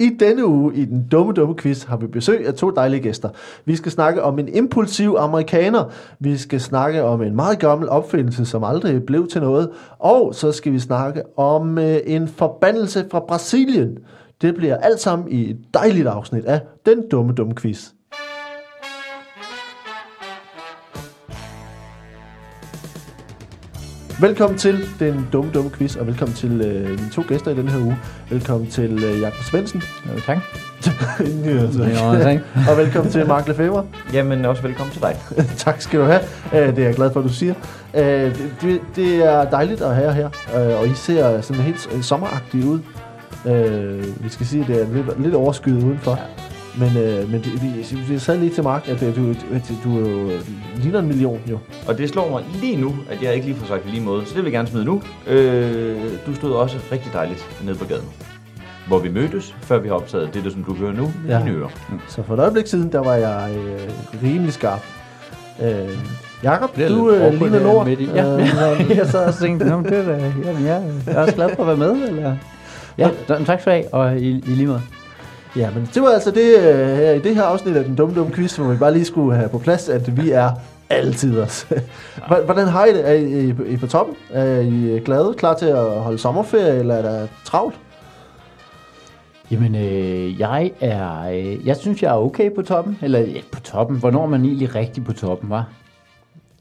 I denne uge i den dumme, dumme quiz har vi besøg af to dejlige gæster. Vi skal snakke om en impulsiv amerikaner. Vi skal snakke om en meget gammel opfindelse, som aldrig blev til noget. Og så skal vi snakke om øh, en forbandelse fra Brasilien. Det bliver alt sammen i et dejligt afsnit af den dumme, dumme quiz. Velkommen til den dumme, dumme quiz, og velkommen til øh, mine to gæster i den her uge. Velkommen til øh, Jakob Svendsen. Ja, tak. ja. Ja, tak. og velkommen til Mark Lefebvre. Jamen også velkommen til dig. tak skal du have. Øh, det er jeg glad for, at du siger. Øh, det, det, er dejligt at have jer her, øh, og I ser sådan helt sommeragtige ud. Øh, vi skal sige, at det er lidt, lidt overskyet udenfor. Men, øh, men det, vi, vi sagde lige til Mark, at øh, du, at du er jo, ligner en million jo. Og det slår mig lige nu, at jeg ikke lige får sagt i lige måde, så det vil jeg gerne smide nu. Øh, du stod også rigtig dejligt nede på gaden, hvor vi mødtes, før vi har optaget det, der, som du hører nu, Ja. ja. i ører. Så for et øjeblik siden, der var jeg øh, rimelig skarp. Øh, Jakob, Det du lidt øh, ligner Nord. midt i. Ja, Øh, jeg sad og tænkte, Nå, det er jamen, jeg, jeg er også glad for at være med. Eller? Ja, tak skal du have, og i, i lige måde. Ja, men det var altså det øh, her i det her afsnit af den dumme, dumme quiz, hvor vi bare lige skulle have på plads, at vi er altid os. Hvordan har I det? Er I, I, I på toppen? Er I øh, glade, klar til at holde sommerferie, eller er der travlt? Jamen, øh, jeg er, øh, jeg synes, jeg er okay på toppen. Eller ja, på toppen. Hvornår er man egentlig rigtig på toppen, var?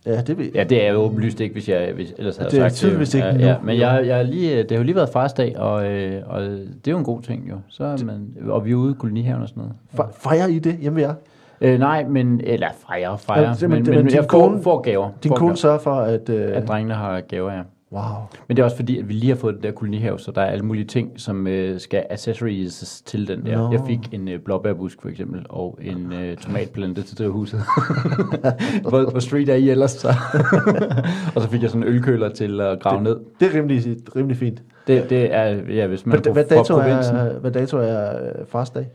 Ja, det ved jeg. Ja, det er jo åbenlyst ikke, hvis jeg hvis, ellers havde Det er sagt tydeligvis jo. ikke ja, men jeg, jeg er lige, det har jo lige været farsdag, og, øh, og det er jo en god ting jo. Så er man, og vi er ude i kolonihaven og sådan noget. Fe- Fejrer I det hjemme ved jer? Øh, nej, men, eller fejre, fejre. Ja, det- men- men, det- men, men jeg får, kone- får gaver. Din kone sørger for, at... Øh, At drengene har gaver, ja. Wow. Men det er også fordi, at vi lige har fået den der kolonihave, så der er alle mulige ting, som øh, skal accessories til den der. Nå. Jeg fik en øh, blåbærbusk for eksempel, og en øh, tomatplante til drivhuset. hvor, hvor street er I ellers? Så? og så fik jeg sådan en ølkøler til at grave ned. Det er rimelig, rimelig fint. Det, det er, ja, hvis man Hvad, er hvad, dato er, hvad dato er øh, farsdag?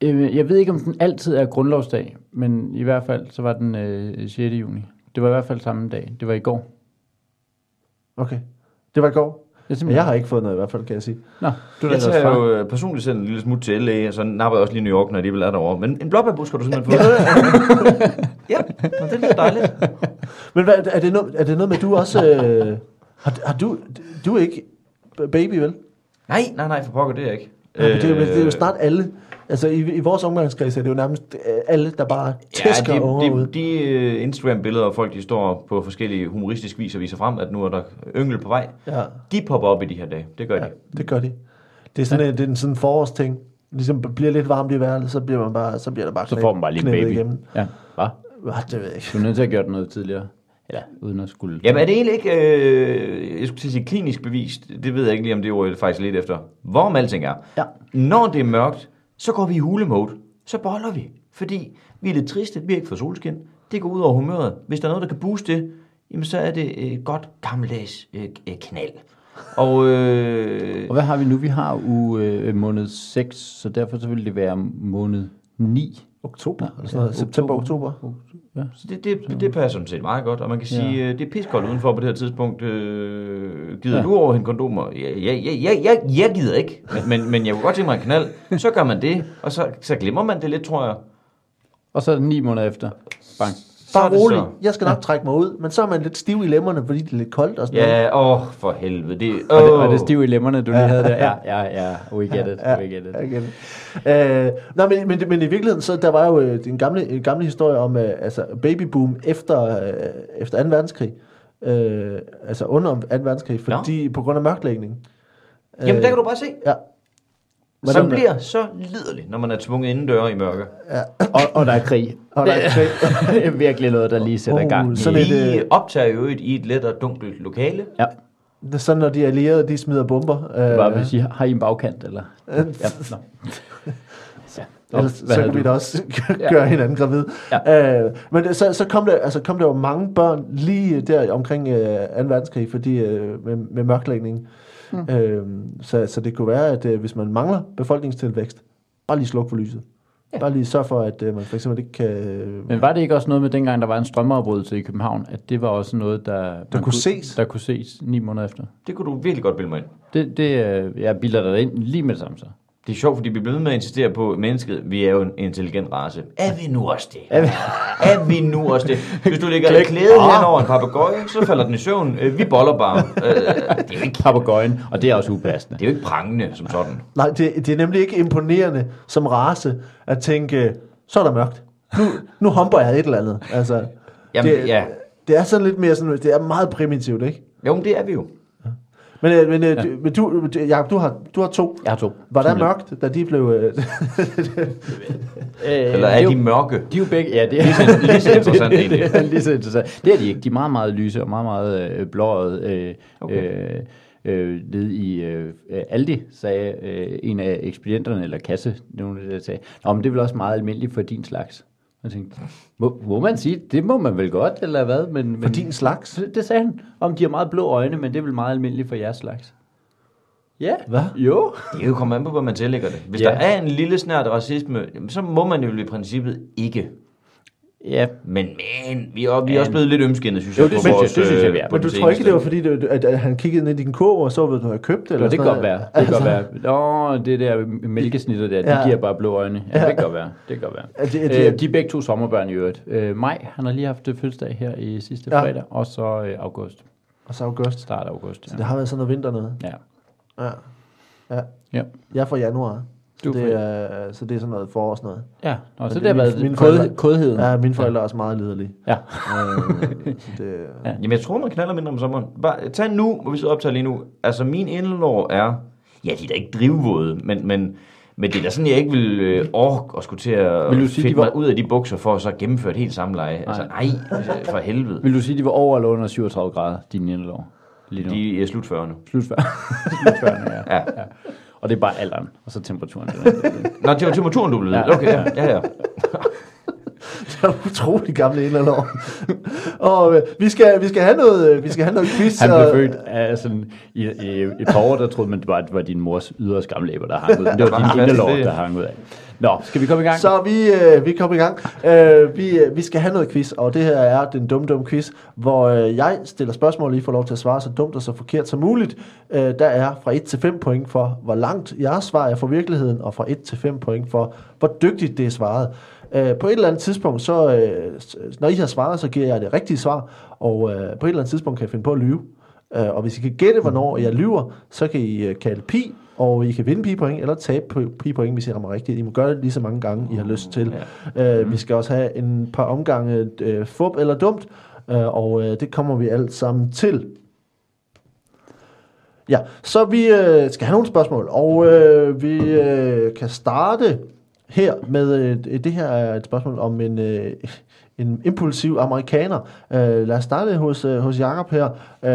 Øh, Jeg ved ikke, om den altid er grundlovsdag, men i hvert fald, så var den øh, 6. juni. Det var i hvert fald samme dag. Det var i går. Okay. Det var i går. Det jeg har ikke fået noget i hvert fald, kan jeg sige. Nå, du er Jeg tager jo øh, personligt selv en lille smut til LA, og så napper jeg også lige New York, når de vil er derovre. Men en blåbærbusk har du simpelthen fået. ja, men det lyder dejligt. Men hvad, er, det noget, er det noget med, at du også... Øh, har, har du... Du er ikke baby, vel? Nej, nej, nej, for pokker, det er jeg ikke. Øh, det, er jo, det er jo Øh, snart alle. Altså i, i vores omgangskreds er det jo nærmest øh, alle, der bare Ja, tæsker ja, ud. de, de, de øh, Instagram-billeder, og folk de står på forskellige humoristisk vis og viser frem, at nu er der yngel på vej. Ja, De popper op i de her dage. Det gør ja, de. det gør de. Det er sådan, en, det er en sådan forårsting. Ligesom bliver lidt varmt i vejret, så bliver man bare, så bliver der bare Så får man bare lige baby. Igennem. Ja, hvad? Hvad, det ved jeg ikke. Du er nødt til at gøre det noget tidligere. Eller uden at skulle... Jamen er det egentlig ikke, øh, jeg skulle til at sige klinisk bevist, det ved jeg ikke lige om det ord er faktisk lidt efter, hvorom alting er. Ja. Når det er mørkt, så går vi i hulemode, så boller vi, fordi vi er lidt triste, vi har ikke fået solskin, det går ud over humøret. Hvis der er noget, der kan booste det, jamen så er det et godt gammeldags øh, øh, knald. Og øh, Og hvad har vi nu? Vi har uge øh, måned 6, så derfor så vil det være måned 9. Oktober, eller sådan noget. Ja, September, oktober. oktober. Ja. så det, det, det passer sådan set meget godt, og man kan Ja. sige, øh, det er piskoldt udenfor på det her tidspunkt. Øh, gider Ja. ja. du over hende kondomer? Ja, ja, ja, ja, jeg, jeg gider ikke, men, men, jeg kunne godt tænke mig en knald. Så gør man det, og så, så glemmer man det lidt, tror jeg. Og så 9 måneder efter. Bang. Så Bare rolig, så. jeg skal nok trække mig ud, men så er man lidt stiv i lemmerne, fordi det er lidt koldt og sådan noget. Ja, åh, for helvede. Det, Var det, var det stiv i lemmerne, du lige havde der? Ja, ja, ja. We get it. We get it. Ja, igen. Øh, nej, men, men, men i virkeligheden, så der var jo øh, en gamle, en gamle historie om øh, altså babyboom efter, øh, efter 2. verdenskrig. Øh, altså under 2. verdenskrig, fordi på grund af mørklægning. Jamen, der kan du bare se. Ja. Som Hvordan- bliver så liderlig, når man er tvunget indendøre i mørke. Og, og der er krig. Og der er krig. det er virkelig noget, der lige sætter Oh, gang. sådan i- et- Vi øh, optager jo et i et let og dunkelt lokale. Ja, Det er sådan, når de allierede, de smider bomber. Øh, bare vil sige, har I en bagkant, eller? Ja, nå. Ja. Nå, Ellers, hvad så kan vi du? da også gøre hinanden gravid. Ja. Øh, men det- så, så, kom der, altså, kom der jo mange børn lige der omkring øh, 2. verdenskrig, fordi øh, med, med mørklægning. Mm. Øh, så, så det kunne være, at øh, hvis man mangler befolkningstilvækst, bare lige sluk for lyset. Ja. Bare lige sørg for, at øh, man for eksempel ikke kan... Øh, Men var det ikke også noget med dengang, der var en strømafbrydelse i København, at det var også noget, der, man kunne ses? Der kunne ses ni måneder efter? Det kunne du virkelig godt bilde mig ind. Det, det øh, jeg bilder dig ind lige med det samme så. Det er sjovt, fordi vi bliver ved med at insistere på, at mennesket, vi er jo en intelligent race. Er vi nu også det? Er vi, er vi nu også det? Hvis du lægger et klæde hen over en papegøje, så falder den i søvn. Øh, Vi boller bare. Øh, Det er jo ikke, Papagøjen, og det er også upassende. det er jo ikke prangende som sådan. Nej, det, det er nemlig ikke imponerende som race at tænke, så er der mørkt. Nu, nu humper jeg et eller andet. Altså, Jamen, det, ja. det er sådan lidt mere sådan, det er meget primitivt, ikke? Jo, men det er vi jo. Men, øh, men, ja. men du, Jacob, du har, du har to. Jeg har to. Var der mørkt, da de blev... Øh, Øh, Eller er det de jo- mørke? De er jo begge, ja, det er Lige så- lige så interessant, det, egentlig. det, det, er lige så interessant. Det er de ikke. De er meget, meget lyse og meget, meget øh, blåret. Øh, Okay. øh, øh, nede i øh, øh, Aldi, sagde øh, en af ekspedienterne, eller kasse, nogen af det, sagde, Nå, men det er vel også meget almindeligt for din slags. Jeg tænkte, må, må man sige, det må man vel godt, eller hvad? Men, men, for din slags. Så Det sagde han, om de har meget blå øjne, men det er vel meget almindeligt for jeres slags. Ja. Hvad? Jo. Det er jo kommet an på, hvor man tillægger det. Hvis Ja. der er en lille snært racisme, så må man jo i princippet ikke. Ja. Men, men vi er, vi er også blevet lidt ømskindet, synes Jo, jeg. det på synes jeg- vores, det synes jeg, øh, vi er. Men du tror ikke, det var fordi, det, at, at han kiggede ned i din kurv, og så, hvad du havde købt? Eller Jo, det kan godt være. Det kan godt være. Nå, det der mælkesnitter der, de Ja. giver bare blå øjne. Ja, det kan godt være. Det kan godt være. Er det- det- Øh, de er begge to sommerbørn i øvrigt. Øh, Maj, han har lige haft fødselsdag her i sidste Ja. fredag, og så øh, august. Og så august. Start af august. Så det Ja. har været sådan noget vinter noget. ja. Ja. ja. Ja. Jeg er fra januar. Du det, er, så det er sådan noget forårs noget. Ja, Nå, så det det har er været mine- forældre. kodeheden. Ja, mine forældre er også meget liderlige. Ja. øh, det, Ja. Jamen, jeg tror, man knaller mindre om sommeren. Bare, tag nu, hvor vi sidder optager lige nu. Altså, min indelår er... Ja, de er da ikke drivvåde, men, men, men det er da sådan, jeg ikke vil øh, orke at skulle til at Vil du sige, de var- mig ud af de bukser for at så gennemføre et helt samleje. Altså, nej, for helvede. Vil du sige, de var over eller under 37 grader, dine indelår? Lige nu. De er slut 40'erne. Slutfør. Slutførende, ja. Ja. ja. Og det er bare alderen, og så temperaturen. Nå, det var temperaturen, du blev Ja. Okay, ja, ja, ja. det er utrolig gamle indlår. og øh, vi, skal, vi, skal have noget, øh, vi skal have noget quiz. Han og- blev født af sådan, i, i, et par år, der troede man, det var, det var din mors ydre skamlæber, der hang ud. Men det var din inderlår, der hang ud af. Nå, skal vi komme i gang? Så vi, øh, vi kommer i gang. Øh, vi, øh, vi skal have noget quiz, og det her er den dumme, dumme quiz, hvor øh, jeg stiller spørgsmål, og I får lov til at svare så dumt og så forkert som muligt. Øh, der er fra 1 til 5 point for, hvor langt jeres svar er fra virkeligheden, og fra 1 til 5 point for, hvor dygtigt det er svaret. Øh, på et eller andet tidspunkt, så, øh, når I har svaret, så giver jeg det rigtige svar, og øh, på et eller andet tidspunkt kan jeg finde på at lyve. Øh, og hvis I kan gætte, hvornår jeg lyver, så kan I øh, kalde pi, og I kan vinde pi-point, eller tabe pi- pi-point, hvis I rammer rigtigt. I må gøre det lige så mange gange, I har lyst til. Ja. Øh, vi skal også have en par omgange øh, fup eller dumt, øh, og øh, det kommer vi alt sammen til. Ja, så vi øh, skal have nogle spørgsmål, og øh, vi øh, kan starte her med, øh, det her er et spørgsmål om en, øh, en impulsiv amerikaner. Øh, lad os starte hos, øh, hos Jakob her. Øh,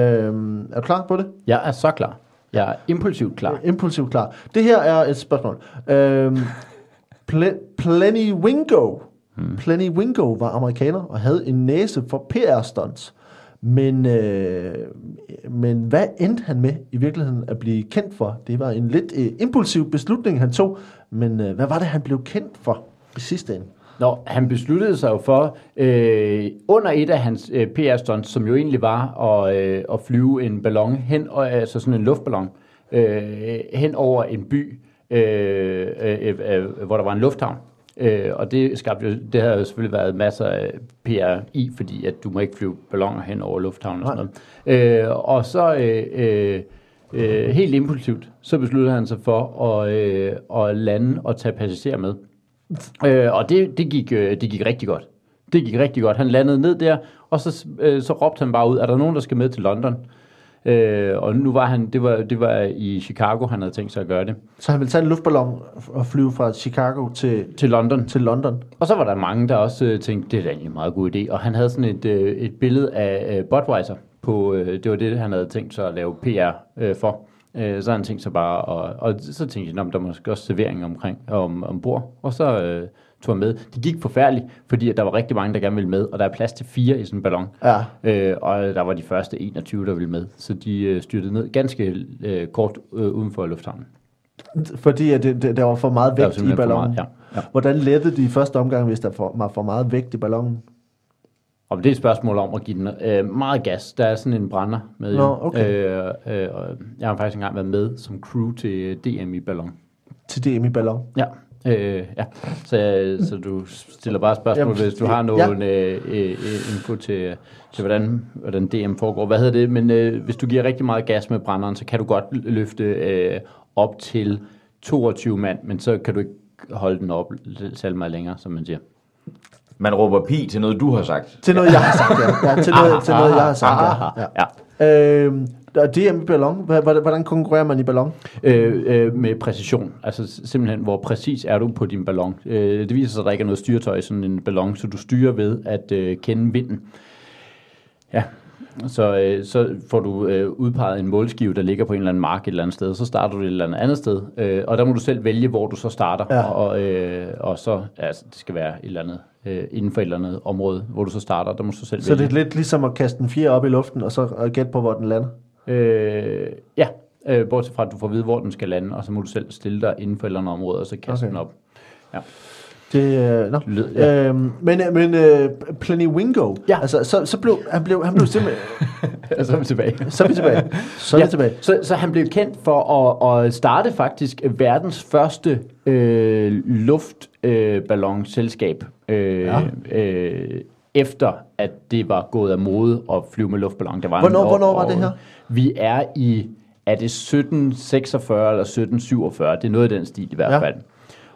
er du klar på det? Jeg er så klar. Jeg er impulsivt klar. Impulsivt klar. Det her er et spørgsmål. Øhm, Pl- Plenny Wingo. Hmm. Plenny Wingo var amerikaner og havde en næse for PR-stunts. Men, øh, men hvad endte han med i virkeligheden at blive kendt for? Det var en lidt øh, impulsiv beslutning, han tog. Men øh, hvad var det, han blev kendt for i sidste ende? Nå, han besluttede sig jo for, øh, under et af hans øh, PR-stunts, som jo egentlig var at, øh, at flyve en ballon hen, og, altså sådan en luftballon, øh, hen over en by, øh, øh, øh, hvor der var en lufthavn. Øh, og det skabte jo, det havde jo selvfølgelig været masser af PR i, fordi at du må ikke flyve balloner hen over lufthavnen og sådan noget. Øh, og så øh, øh, øh, helt impulsivt, så besluttede han sig for at, øh, at lande og tage passagerer med. Øh, og det, det, gik, øh, det gik rigtig godt. Det gik rigtig godt. Han landede ned der, og så, øh, så råbte han bare ud, er der nogen, der skal med til London? Øh, og nu var han, det var, det var i Chicago, han havde tænkt sig at gøre det. Så han ville tage en luftballon og flyve fra Chicago til, Til London. til London. Og så var der mange, der også øh, tænkte, det er da egentlig en meget god idé. Og han havde sådan et, øh, et billede af øh, Budweiser. På, øh, det var det, han havde tænkt sig at lave PR øh, for. Øh, så han tænkt sig bare, og, og så tænkte jeg, "Nå, men der måske også servering omkring, om, ombord. Og så øh, tog han med. Det gik forfærdeligt, fordi at der var rigtig mange, der gerne ville med, og der er plads til fire i sådan en ballon. Ja. Øh, og der var de første 21, der ville med. Så de øh, styrtede ned ganske øh, kort øh, uden for lufthavnen. Fordi at det, det, der var for meget vægt i ballonen. meget, ja, ja. Hvordan lettede de i første omgang, hvis der for- var for meget vægt i ballonen? Og det er et spørgsmål om at give den øh, meget gas. Der er sådan en brænder med. Nå, okay. Øh, øh, jeg har faktisk engang været med som crew til DM i ballon. til DM i ballon. Ja. Øh, ja. Så, så du stiller bare spørgsmål, Jamen, hvis du har nogen øh, øh, info til, til hvordan, hvordan DM foregår. Hvad hedder det? Men øh, hvis du giver rigtig meget gas med brænderen, så kan du godt løfte øh, op til 22 mand, men så kan du ikke holde den op selv meget længere, som man siger. Man råber pi til noget, du har sagt. Til noget, jeg har sagt, ja. ja til, noget, til noget, jeg har sagt, Aha, ja. ja. ja. Øhm, og DM i ballon, hvordan konkurrerer man i ballon? Øh, øh, med præcision. Altså simpelthen, hvor præcis er du på din ballon. Øh, det viser sig, at der ikke er noget styretøj i sådan en ballon, så du styrer ved at øh, kende vinden. Ja, så, øh, så får du øh, udpeget en målskive, der ligger på en eller anden mark et eller andet sted. Så starter du et eller andet andet sted, øh, og der må du selv vælge, hvor du så starter. Ja. Og, øh, og så, altså, det skal være et eller andet, øh, inden for et eller andet område, hvor du så starter. Der må du så selv Så vælge. det er lidt ligesom at kaste en fire op i luften, og så og gætte på, hvor den lander. Øh, ja, øh, bortset fra, at du får at vide, hvor den skal lande, og så må du selv stille dig inden for et eller andet område, og så kaste okay. den op. Ja. Det, øh, no. Lyd, ja. øhm, men men øh, Plenty Wingo, Ja. altså, så, så blev han blev, han blev simpelthen... Så er vi tilbage. så er vi tilbage. Så er vi tilbage. Så, så han blev kendt for at, at starte faktisk verdens første øh, luftballonselskab, øh, Ja. øh, efter at det var gået af mode at flyve med luftballon. Der var Hvornår- en- hvornår var det her? Vi er i, er det 1746 eller 1747? Det er noget i den stil i hvert Ja. fald.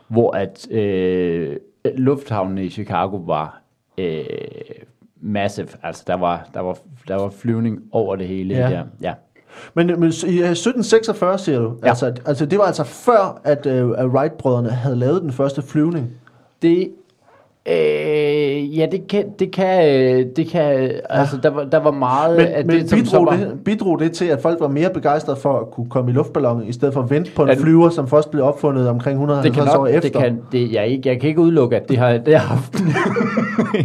Hvor at øh, lufthavnen i Chicago var øh, massive. Altså der var, der, var, der var flyvning over det hele. Ja. Der. Ja. Men, men i øh, 1746, siger du? Ja. Altså, altså, det var altså før, at uh, Wright-brødrene havde lavet den første flyvning. Det, øh, ja, det kan, det kan, øh, det kan altså, der var, der var meget Men, af men det, som bidrog, var, det, bidrog det til, at folk var mere begejstrede for at kunne komme i luftballonen, i stedet for at vente på en Ja, flyver, som først blev opfundet omkring det 150 kan år efter? det kan, det, jeg, ikke, jeg kan ikke udelukke, at det har, det har haft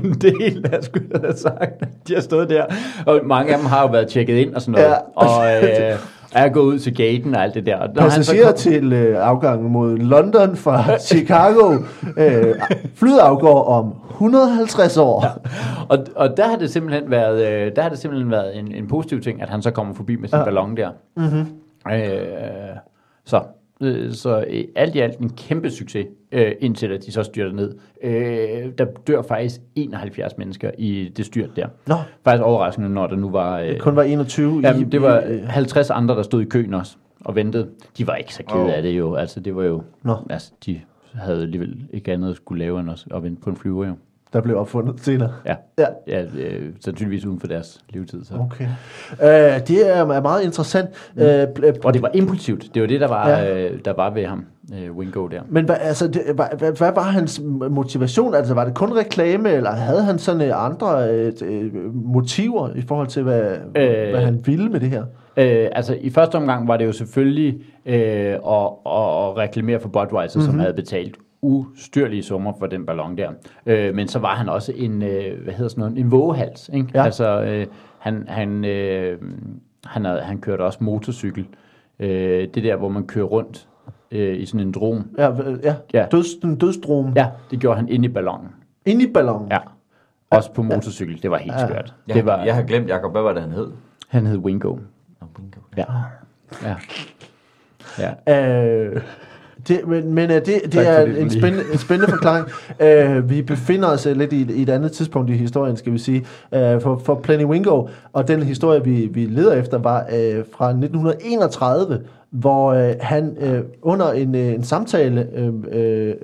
en del, jeg skulle have sagt. De har stået der, og mange af dem har jo været tjekket ind og sådan noget, Ja. og øh, er gået ud til gaten og alt det der. Og når han så Passagerer kom- til øh, afgangen mod London fra Chicago. øh, flyet afgår om 150 år. Ja. og, og der har det simpelthen været, øh, der har det simpelthen været en, en positiv ting, at han så kommer forbi med sin ja. ballon der. Mm-hmm. Øh, så, øh, så øh, alt i alt en kæmpe succes, øh, indtil at de så styrter ned. Øh, der dør faktisk 71 mennesker i det styrt der. Nå, Faktisk overraskende, når der nu var... Øh, det kun var 21 ja, i... det var i, øh, 50 andre, der stod i køen også og ventede. De var ikke så kede Åh. af det jo. Altså, det var jo... Nå. Altså, de havde alligevel ikke andet at skulle lave end at, at vente på en flyver jo. Der blev opfundet senere. Ja. Ja. Ja, øh, sandsynligvis uden for deres levetid. Så. Okay. Øh, det er meget interessant. Mm. Øh, Og det var impulsivt. Det var det, der var, Ja. øh, der var ved ham, øh, Wingo der. Men hvad, altså, det, hvad, hvad, hvad var hans motivation? Altså, var det kun reklame, eller havde han sådan øh, andre øh, motiver i forhold til, hvad, øh, hvad han ville med det her? Øh, altså, i første omgang var det jo selvfølgelig øh, at, at, at reklamere for Budweiser, mm-hmm. som havde betalt ustyrlige summer for den ballon der. Øh, men så var han også en, øh, hvad hedder sådan noget, en vågehals. Ikke? Ja. Altså, øh, han, han, øh, han, havde, han kørte også motorcykel. Øh, det der, hvor man kører rundt øh, i sådan en drone. Ja, ja. Ja. Døds, den dødsdrom. Ja, det gjorde han inde i ballonen. Ind i ballonen. Ja. Også på motorcykel. Det var helt Ja. skørt. Jeg, Det var, jeg har glemt, Jacob, hvad var det, han hed? Han hed Wingo. Nå, bingo. Ja. Ja. Ja. Øh, det, men men øh, det, det Tak er det, en, spændende, en spændende forklaring. Øh, vi befinder os øh, lidt i, et- i et andet tidspunkt i historien, skal vi sige. Øh, for, for Plenty Wingo, og den historie, vi, vi leder efter, var øh, fra 1931, hvor øh, han øh, under en, øh, en samtale øh, øh,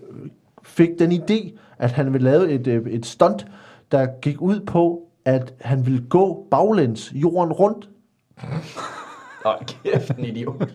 fik den idé, at han ville lave et, øh, et stunt, der gik ud på, at han ville gå baglæns jorden rundt, Åh, kæft, en idiot.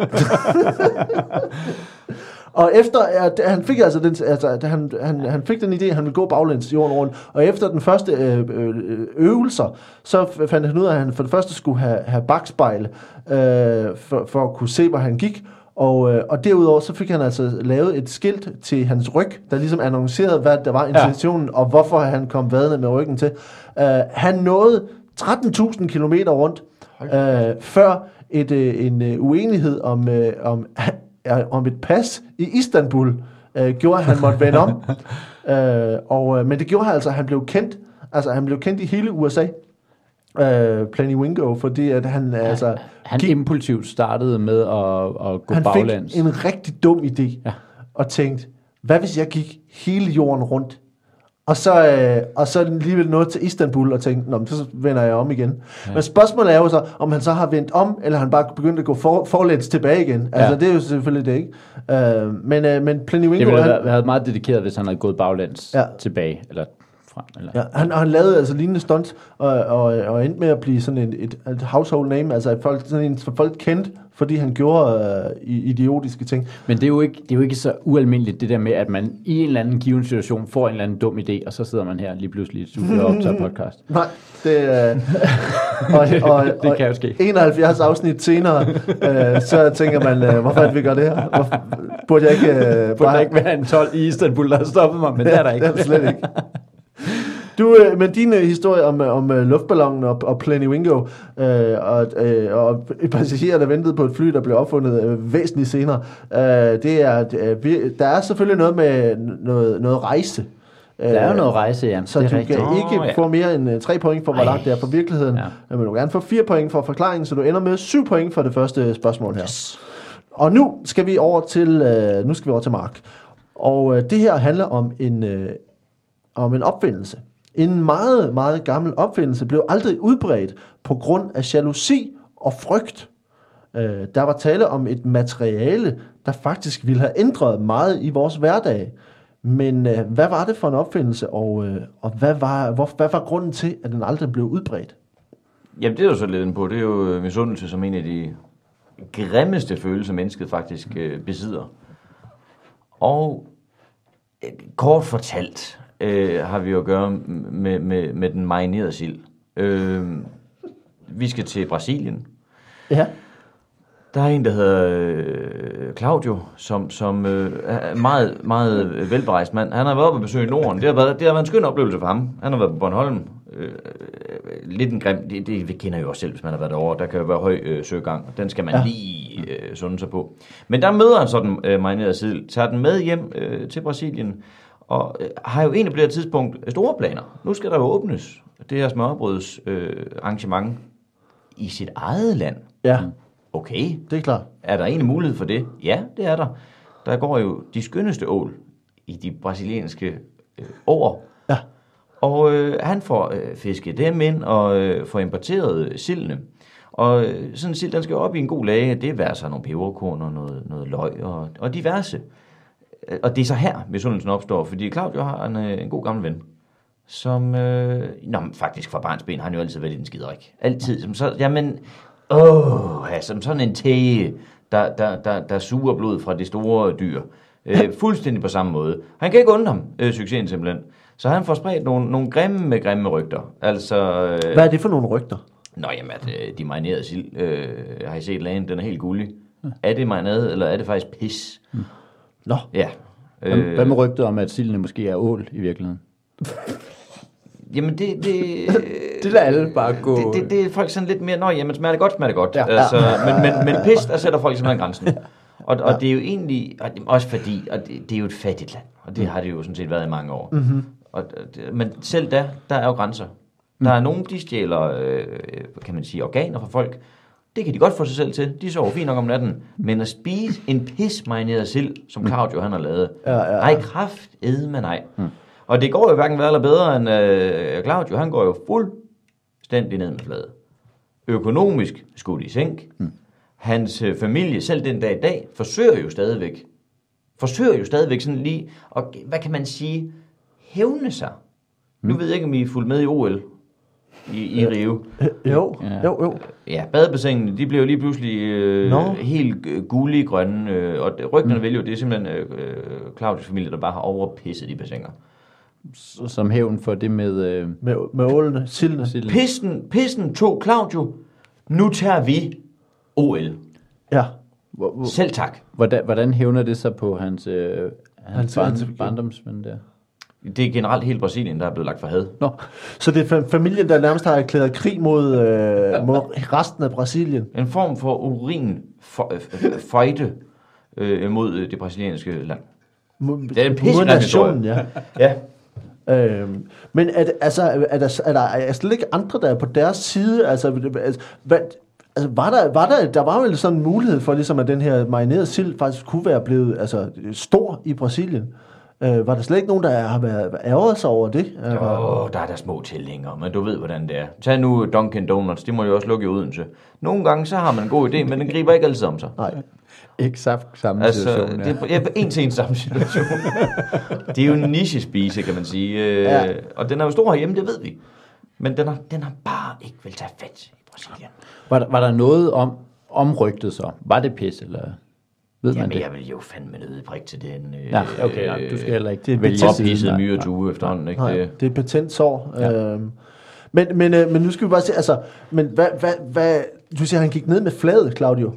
Og efter, at han fik altså den, altså, at han, han, han fik den idé, at han ville gå baglæns jorden rundt, og efter den første øh, øh, øvelser, så fandt han ud af, at han for det første skulle have, have bagspejl, øh, for, for at kunne se, hvor han gik, og, øh, og derudover så fik han altså lavet et skilt til hans ryg, der ligesom annoncerede, hvad der var intentionen, ja. og hvorfor han kom vadende med ryggen til. Øh, han nåede 13.000 km rundt, øh, før et, øh, en øh, uenighed om, øh, om, ja, om et pas i Istanbul øh, gjorde, at han måtte vende om. øh, og, øh, men det gjorde altså, at han blev kendt. Altså, han blev kendt i hele USA. Øh, Plenty Wingo, fordi at han altså... Han gik- impulsivt startede med at, at gå han baglæns. fik en rigtig dum idé. Ja. og tænkt, hvad hvis jeg gik hele jorden rundt? Og så, øh, og så alligevel nået til Istanbul og tænkte, Nå, men så vender jeg om igen. Ja. Men spørgsmålet er jo så, om han så har vendt om, eller han bare begyndt at gå for, forlæns tilbage igen. Altså, Ja. det er jo selvfølgelig det, ikke? Øh, men, øh, men Plenty Det Wingo, ville han, have været meget dedikeret, hvis han havde gået baglæns ja. tilbage, eller frem. Eller. Ja, han, han lavede altså lignende stunts, og, og, og endte med at blive sådan et, et, et household name, altså at folk, sådan en, folk kendt, fordi han gjorde øh, idiotiske ting. Men det er, jo ikke, det er jo ikke så ualmindeligt, det der med, at man i en eller anden given situation får en eller anden dum idé, og så sidder man her lige pludselig i et studie og optager podcast. Nej, det, øh, og, og, Det kan jo ske. 71 afsnit senere, øh, så tænker man, øh, hvorfor det, vi gør det her? Hvorfor, burde jeg ikke øh, Burde der ikke være en 12 i Istanbul, der har stoppet mig, men det er der ikke. Det er der slet ikke. Du, øh, men din øh, historie om, øh, om øh, luftballonen og, og Plenty Wingo, øh, og, øh, og passagerer, der ventede på et fly, der blev opfundet øh, væsentligt senere, øh, det er, er, vir- der er selvfølgelig noget med noget, noget rejse. Der er jo noget rejse, ja. Så det er du rigtigt. kan ikke Åh, ja. få mere end 3 point for, hvor langt det er fra virkeligheden. Ja. Ja. Men du kan gerne få 4 point for forklaringen, så du ender med 7 point for det første spørgsmål her. Yes. Og nu skal vi over til, øh, nu skal vi over til Mark. Og øh, det her handler om en, øh, om en opfindelse. En meget, meget gammel opfindelse blev aldrig udbredt på grund af jalousi og frygt. Øh, der var tale om et materiale, der faktisk ville have ændret meget i vores hverdag. Men øh, hvad var det for en opfindelse, og, øh, og hvad, var, hvor, hvad var grunden til, at den aldrig blev udbredt? Jamen, det er jo så lidt på. Det er jo øh, misundelse som en af de grimmeste følelser, mennesket faktisk øh, besidder. Og øh, kort fortalt øh, har vi jo at gøre med, med, med den marinerede sild. Øh, vi skal til Brasilien. Ja. Der er en, der hedder øh, Claudio, som, som øh, er meget, meget velberejst mand. Han har været oppe og besøge Norden. Det har, været, det har været en skøn oplevelse for ham. Han har været på Bornholm. Øh, øh, lidt en grim, det, det kender jeg jo også selv, hvis man har været derovre. Der kan jo være høj øh, søgang. Den skal man ja. lige øh, sunde sig på. Men der møder han sådan øh, marineret sild, tager den med hjem øh, til Brasilien, og øh, har jo egentlig på det her tidspunkt store planer. Nu skal der jo åbnes det her smørbrøds øh, arrangement i sit eget land. Ja, Okay, det er klart. er der egentlig mulighed for det? Ja, det er der. Der går jo de skønneste ål i de brasilianske øh, år. Ja. Og øh, han får øh, fisket dem ind og øh, får importeret øh, sildene. Og øh, sådan en sild, den skal op i en god lage. Det er så nogle peberkorn og noget, noget løg og, og diverse. Øh, Og det er så her, misundelsen opstår, fordi Claudio har en, øh, en god gammel ven, som, øh, nå, faktisk fra barns ben har han jo altid været lidt en skiderik. Altid. Som så, jamen, åh, ja, som sådan en tæge, der, der, der, der suger blod fra det store dyr. Øh, fuldstændig på samme måde. Han kan ikke undre ham, øh, succesen simpelthen. Så han får spredt nogle, nogle grimme, grimme rygter. Altså, øh, Hvad er det for nogle rygter? Nå, jamen, at øh, de marinerede sild, øh, har I set lagen, den er helt gullig. Er det marinade, eller er det faktisk pis? Nå, Ja. Hvad, hvad med rygtet om, at sildene måske er ål i virkeligheden? Jamen, det... Det, Det lader alle bare gå. det, det, det er folk sådan lidt mere, nå, jamen, smager det godt, smager det godt. Ja. Ja. Altså, men, men, men pis, der sætter folk simpelthen grænsen. Og, og det er jo egentlig, og også fordi, og det, det er jo et fattigt land, og det har det jo sådan set været i mange år. Mm-hmm. Og, men selv der, der er jo grænser. Der er nogen, de stjæler, øh, kan man sige, organer fra folk. Det kan de godt få sig selv til. De sover fint nok om natten. Men at spise en pismarineret sild, som Claudio han har lavet, Ja, ja, ja. ej kraft, med nej. Mm. Og det går jo hverken værre eller bedre end øh, Claudio. Han går jo fuldstændig ned med flade. Økonomisk skudt i sænk. Mm. Hans øh, familie, selv den dag i dag, forsøger jo stadigvæk, forsøger jo stadigvæk sådan lige, og hvad kan man sige, hævne sig. Mm. Nu ved jeg ikke, om I er fuldt med i OL i, i Rio. jo, Ja. jo, jo. Ja, badebassinene, de blev jo lige pludselig øh, Nå. helt øh, gule grønne, øh, og rygterne mm. vil jo, det er simpelthen øh, øh, Claudius familie, der bare har overpisset de bassiner. Som hævn for det med øh, Med, med ålene, sildene. silden. Pissen, pissen tog Claudio, nu tager vi OL. Ja. Hvor- hvor- Selv tak. Hvordan, hvordan hævner det sig på hans, øh, hans, Hans- barn, hans- barndomsven der? Det er generelt hele Brasilien, der er blevet lagt for had. Nå, Så det er fa- familien, der nærmest har erklæret krig mod, øh, mod resten af Brasilien. En form for urin for, øh, øh, fejde øh, mod øh, det brasilianske land. Mod, Det er en pissegrim nationen, ja. Ja. Øhm, men er, det, altså, er, der, er, der, er slet ikke andre, der er på deres side? Altså, altså hvad, Altså, var der, var der, der var vel sådan en mulighed for, ligesom at den her marinerede sild faktisk kunne være blevet altså, stor i Brasilien. Øh, var der slet ikke nogen, der har været ærget sig over det? Øh, Jo, der er der små tilhængere, men du ved, hvordan det er. Tag nu Dunkin' Donuts, de må jo også lukke i Odense. Nogle gange, så har man en god idé, men den griber ikke altid om sig. Nej. Exakt samme Altså, situation. det er ja, en til en samme situation. det er jo en niche-spise, kan man sige. Øh, Ja. Og den er jo stor herhjemme, det ved vi. Men den har, den har bare ikke vel tage fat i Brasilien. Var, der, var der noget om, om rygtet så? Var det pis, eller ved man Jamen, det? jeg vil jo fandme nødt prik til den. Øh, Ja, okay, ja, du skal heller ikke det er vælge. Oppisset Nej, myretue efterhånden, ikke? Nej, Det, det er et patent sår. Ja. Øhm, men, men, øh, men nu skal vi bare se, altså, men hvad, hvad, hvad, du siger, han gik ned med fladet, Claudio.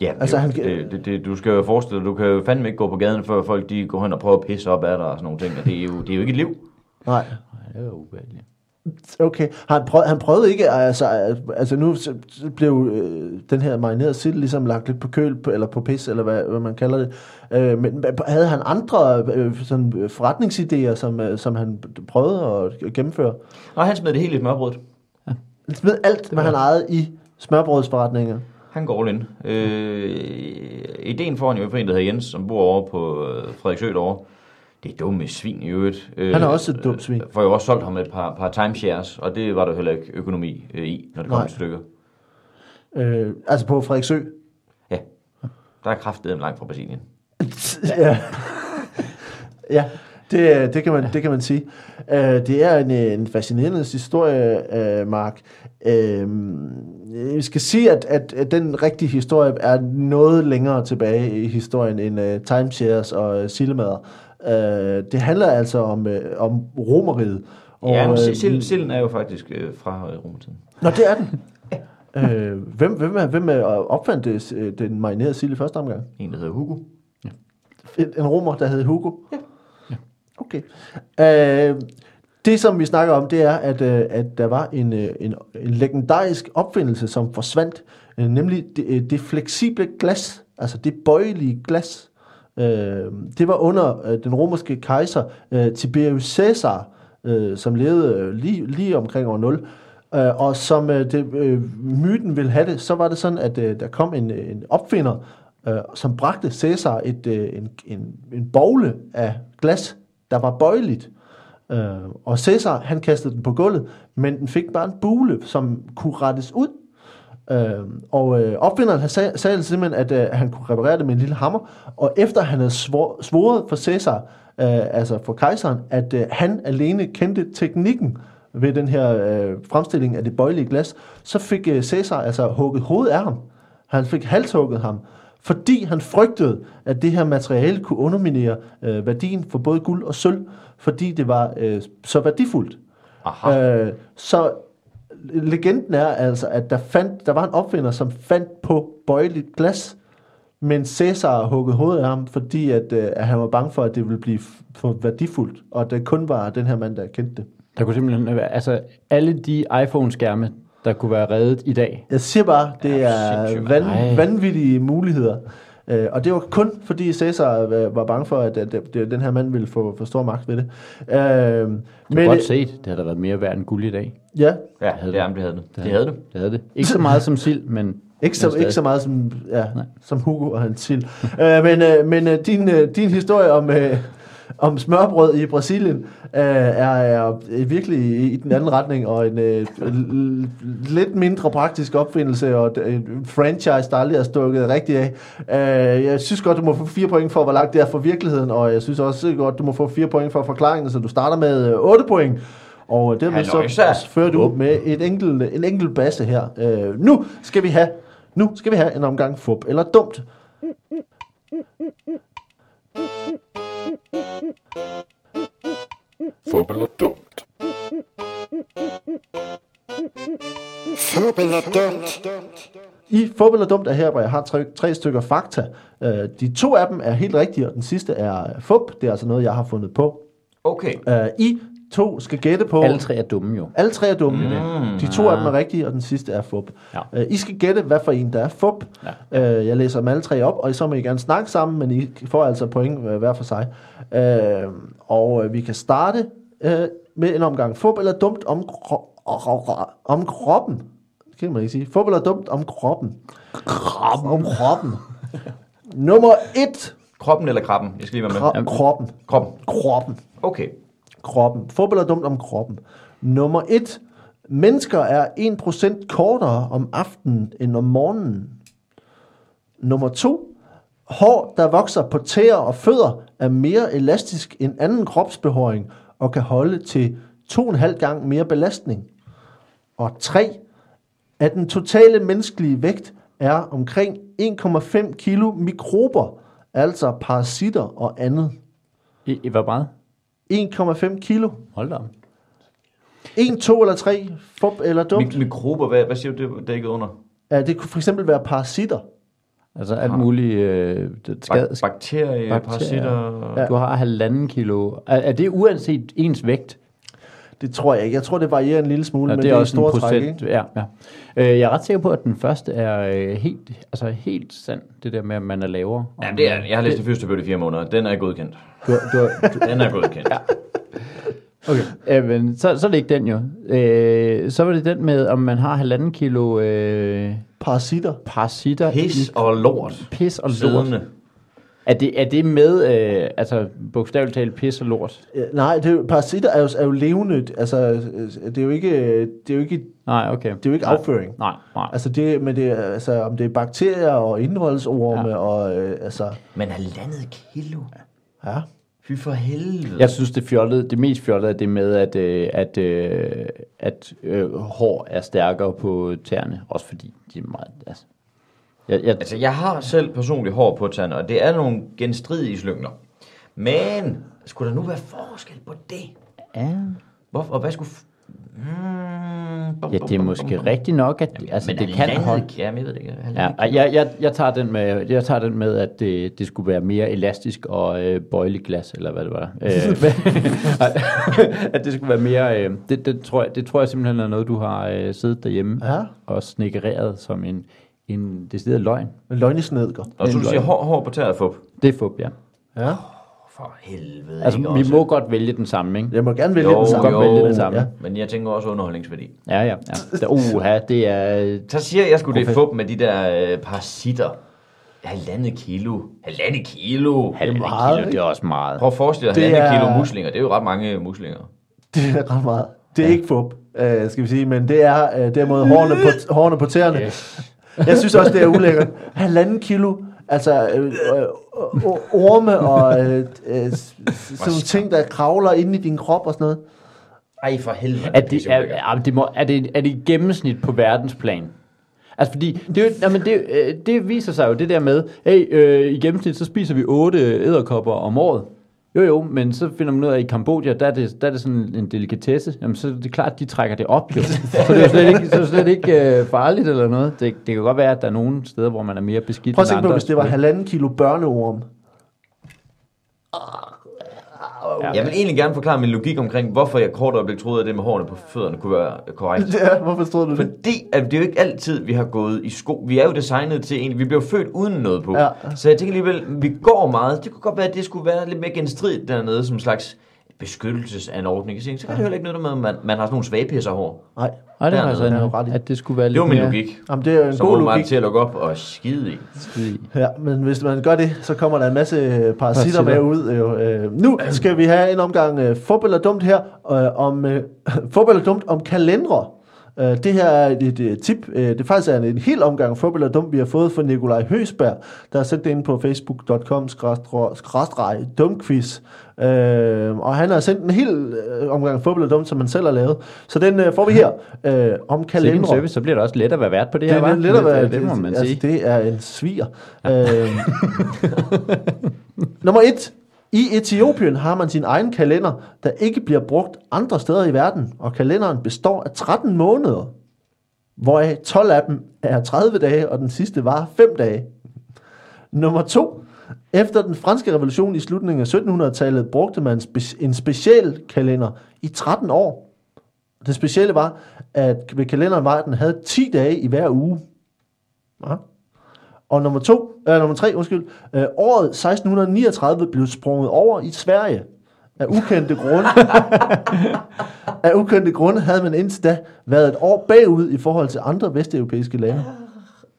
ja, Altså, altså, han- det, det, det, du skal jo forestille dig, du kan jo fandme ikke gå på gaden, før folk de går hen og prøver at pisse op af dig og sådan nogle ting. Og det er jo, det er jo ikke et liv. Nej. Nej, det er ubehageligt. Okay. Har han, prøvet, han prøvede ikke, altså, altså nu blev øh, den her marinerede sild ligesom lagt lidt på køl, på, eller på pis, eller hvad, hvad man kalder det. Øh, men havde han andre øh, sådan, øh, forretningsidéer, som, øh, som han prøvede at gennemføre? Og han smed det hele i smørbrødet. Han smed alt, hvad han ejede i smørbrødsforretninger. Han går all in. Øh, ideen får han jo for en, der hedder Jens, som bor over på øh, Frederiksø derovre. Det dumme svin i øvrigt. Øh, Han er også et dumt svin. For jeg også solgt ham et par, par timeshares, og det var der heller ikke økonomi øh, i, når det kom Nej. et stykke. Øh, altså på Frederiksø. Ja, der er kraftedet langt fra Brasilien. ja. ja, det, det, kan man, det kan man sige. Uh, det er en, øh, en fascinerende historie, uh, Mark. Uh, vi skal sige, at, at, at den rigtige historie er noget længere tilbage i historien end uh, timeshares og uh, sildemader. Uh, det handler altså om, uh, om romeriet. Og, ja, men øh, sil- sil- silden er jo faktisk øh, fra øh, romertiden. Nå, det er den. uh, hvem, hvem, er, hvem er opfandt det, øh, den marinerede sild i første omgang? En, der hedder Hugo. En, en romer, der hed Hugo? Ja. Okay. Øh, det, som vi snakker om, det er, at, øh, at der var en, øh, en, en legendarisk opfindelse, som forsvandt, øh, nemlig det, øh, det fleksible glas, altså det bøjelige glas. Øh, det var under øh, den romerske kejser øh, Tiberius Caesar, øh, som levede øh, lige, lige omkring år 0. Øh, og som øh, det, øh, myten ville have det, så var det sådan, at øh, der kom en, øh, en opfinder, øh, som bragte Caesar et, øh, en, en, en bogle af glas, der var bøjeligt. Øh, og Caesar, han kastede den på gulvet, men den fik bare en bule, som kunne rettes ud. Øh, og øh, opfinderen sag, sagde simpelthen, at øh, han kunne reparere det med en lille hammer, og efter han havde svor, svoret for Caesar, øh, altså for kejseren, at øh, han alene kendte teknikken ved den her øh, fremstilling af det bøjelige glas, så fik øh, Caesar altså hugget hovedet af ham. Han fik halshugget ham, fordi han frygtede, at det her materiale kunne underminere øh, værdien for både guld og sølv, fordi det var øh, så værdifuldt. Aha. Øh, så legenden er altså, at der, fandt, der var en opfinder, som fandt på bøjeligt glas, men Cæsar huggede hovedet af ham, fordi at, øh, at han var bange for, at det ville blive for værdifuldt, og at det kun var den her mand, der kendte det. Der kunne simpelthen være, altså alle de iPhone-skærme, der kunne være reddet i dag. Jeg siger bare, det Ja, er van, vanvittige muligheder. Øh, og det var kun fordi Cæsar øh, var bange for, at, at, at, at den her mand ville få, få stor magt ved det. Øh, Du men, godt se, det havde da været mere værd end guld i dag. Ja, Ja, havde det, det. det, det havde det. Det havde det. Det havde det. Ikke så meget som sild, men... Ikke så, ikke så meget som, ja, Nej. som Hugo og hans sild. øh, men øh, men øh, din, øh, din historie om, øh, om smørbrød i Brasilien øh, er, er virkelig i, i den anden retning, og en øh, lidt mindre praktisk opfindelse, og en franchise, der aldrig er stukket rigtig af. Øh, jeg synes godt, du må få fire point for, hvor langt det er fra virkeligheden, og jeg synes også godt, du må få fire point for forklaringen, så du starter med øh, 8 point. Og dermed så fører du med et enkelt, en enkelt basse her. Øh, nu skal vi have nu skal vi have en omgang fup eller dumt. Fup eller dumt. Fup eller dumt. I fup eller dumt er her, hvor jeg har tre, tre stykker fakta. Øh, de to af dem er helt rigtige, og den sidste er fup. Det er altså noget, jeg har fundet på. Okay. Øh, I to skal gætte på... Alle tre er dumme jo. Alle tre er dumme. Mm, de to af dem er rigtige, og den sidste er fup. Ja. Øh, I skal gætte, hvad for en der er fup. Ja. Øh, jeg læser dem alle tre op, og så må I gerne snakke sammen, men I får altså point øh, hver for sig. Øh, og øh, vi kan starte øh, med en omgang fup eller dumt om, kro- om kroppen. kan man ikke sige. Fodbold er dumt om kroppen. Kroppen. Om kroppen. Nummer et. Kroppen eller krabben? Jeg skal lige være med. Kro- kroppen. Kroppen. Kroppen. Okay. Kroppen. Fodbold er dumt om kroppen. Nummer et. Mennesker er 1% kortere om aftenen end om morgenen. Nummer to. Hår, der vokser på tæer og fødder, er mere elastisk end anden kropsbehåring og kan holde til 2,5 gange mere belastning. Og 3. At den totale menneskelige vægt er omkring 1,5 kilo mikrober, altså parasitter og andet. I, I hvor meget? 1,5 kilo. Hold da op. 1, 2 eller 3, fup eller dumt. Mik- mikrober, hvad, hvad siger du, det er dækket under? Ja, det kunne for eksempel være parasitter. Altså alt muligt øh, det skade, Bak- bakterier, bakterier. parasitter... Ja. Du har halvanden kilo. Er, er det uanset ens vægt? Det tror jeg ikke. Jeg tror, det varierer en lille smule, Ja, men det er også en procent. træk, ikke? ja, ja. Øh, jeg er ret sikker på, at den første er øh, helt, altså helt sand, det der med, at man er lavere. Ja, det er, jeg har læst det fysioterapeut i fire måneder. Den er godkendt. Du, du, du, Den er godkendt. ja. okay. øh, men så, så er det ikke den jo. Øh, så var det den med, om man har halvanden kilo øh, Parasitter. parasitter. Pis og lort. pis og lort. Siddende. Er det, er det med, øh, altså bogstaveligt talt pis og lort? Ja, nej, det er, jo- parasitter er jo, er jo levende. Altså, øh, det er jo ikke, det er jo ikke, Nej, okay. det er jo ikke nej. afføring. Nej, nej. Altså, det, men det altså, om det er bakterier og indholdsorme Ja. ja. og øh, altså, Men halvandet kilo. ja. Fy for helvede. Jeg synes, det, fjollede, det mest fjollede er det med, at, øh, at, øh, at øh, hår er stærkere på tæerne. Også fordi de er meget... Altså, jeg, jeg, Altså, jeg har selv personligt hår på tanden, og det er nogle genstridige slyngler. Men, skulle der nu være forskel på det? ja, Hvorfor? Og hvad skulle... Mm, bum, ja, det er måske bum. rigtigt nok, at altså, Men det kan holde... Ja, men jeg ved det ikke. Ja, jeg, jeg, jeg, tager den med, jeg tager den med, at det, det skulle være mere elastisk og øh, glas, eller hvad det var. Øh, at det skulle være mere... Øh, det, det, tror jeg, det tror jeg simpelthen er noget, du har øh, siddet derhjemme Ja. og snikkereret som en, en decideret løgn. Løgnesnedker. Og så en du siger hår, hår på tæer og fup. Det er fup, ja. Ja. For helvede, Altså, ikke vi også? må godt vælge den samme, ikke? Jeg må gerne vælge Jo, den samme. godt vælge den samme. Ja. Men jeg tænker også underholdningsværdi. Ja, ja. ja. Der, uha, det er... Så siger jeg skulle det fup med de der øh, parasitter. Halvandet kilo. Halvandet kilo. Halvandet meget, kilo, det er også meget. Prøv at forestille dig Det halvandet er- kilo muslinger. Det er jo ret mange muslinger. Det er ret meget. Det er ja. ikke fup, øh, skal vi sige, men det er øh, derimod hårene på, hårene på tæerne. Yes. Jeg synes også, det er ulækkert. Halvanden kilo, altså øh, øh, øh, orme og øh, øh, sådan nogle ting, der kravler inde i din krop og sådan noget. Ej, for helvede. Er det, er, er, det må, er, det, er det et gennemsnit på verdensplan? Altså fordi, det, er jo, jamen det, øh, det viser sig jo det der med, hey, øh, i gennemsnit så spiser vi otte æderkopper om året. Jo jo, men så finder man ud af, at i Kambodja, der er det, der er det sådan en delikatesse. Jamen så er det klart, at de trækker det op jo. Så det er jo slet ikke, så er det slet ikke øh, farligt eller noget. Det, det kan godt være, at der er nogle steder, hvor man er mere beskidt Prøv at end tænke på, andre. hvis det var halvanden kilo børneorm. Jeg vil egentlig gerne forklare min logik omkring, hvorfor jeg kort øjeblik troede, at det med hårene på fødderne kunne være korrekt. Ja, hvorfor stod du det? Fordi at det er jo ikke altid, vi har gået i sko. Vi er jo designet til egentlig, vi blev født uden noget på. Ja. Så jeg tænker alligevel, vi går meget. Det kunne godt være, at det skulle være lidt mere genstridigt dernede, som en slags beskyttelsesanordning. Så kan det heller ikke noget med, at man, man har sådan nogle svagepisserhår. Nej, Nej, det har altså Ja, en, ret i. at det skulle være Det lidt var min mere logik. Jamen, det er en Som god logik. til at lukke op og skide i. skide i. Ja, men hvis man gør det, så kommer der en masse øh, parasitter Parasitter. med ud. Jo. Øh, nu skal vi have en omgang øh, fodbold er dumt her, øh, om øh, fodbold er dumt om kalendere. Øh, det her er et, et, tip. Øh, det er faktisk er en, en hel omgang fodbold er dumt, vi har fået fra Nikolaj Høsberg, der har sendt det ind på facebook.com dumquiz. Øh, og han har sendt en hel omgang fodbold er dumt, som han selv har lavet. Så den øh, får vi her øh, om Sikke en kalendere. service, så bliver det også let at være vært på det, Det her, er hva'? lidt at være, det, det må man altså, sige. det er en sviger. Øh, nummer et. I Etiopien har man sin egen kalender, der ikke bliver brugt andre steder i verden, og kalenderen består af 13 måneder, hvoraf 12 af dem er 30 dage, og den sidste var 5 dage. Nummer 2. Efter den franske revolution i slutningen af 1700-tallet brugte man en speciel kalender i 13 år. Det specielle var, at ved kalenderen var, at den havde 10 dage i hver uge. Ja. Og nummer, to, øh, nummer tre, undskyld, øh, året 1639 blev sprunget over i Sverige. Af ukendte grunde, af ukendte grunde havde man indtil da været et år bagud i forhold til andre vesteuropæiske lande.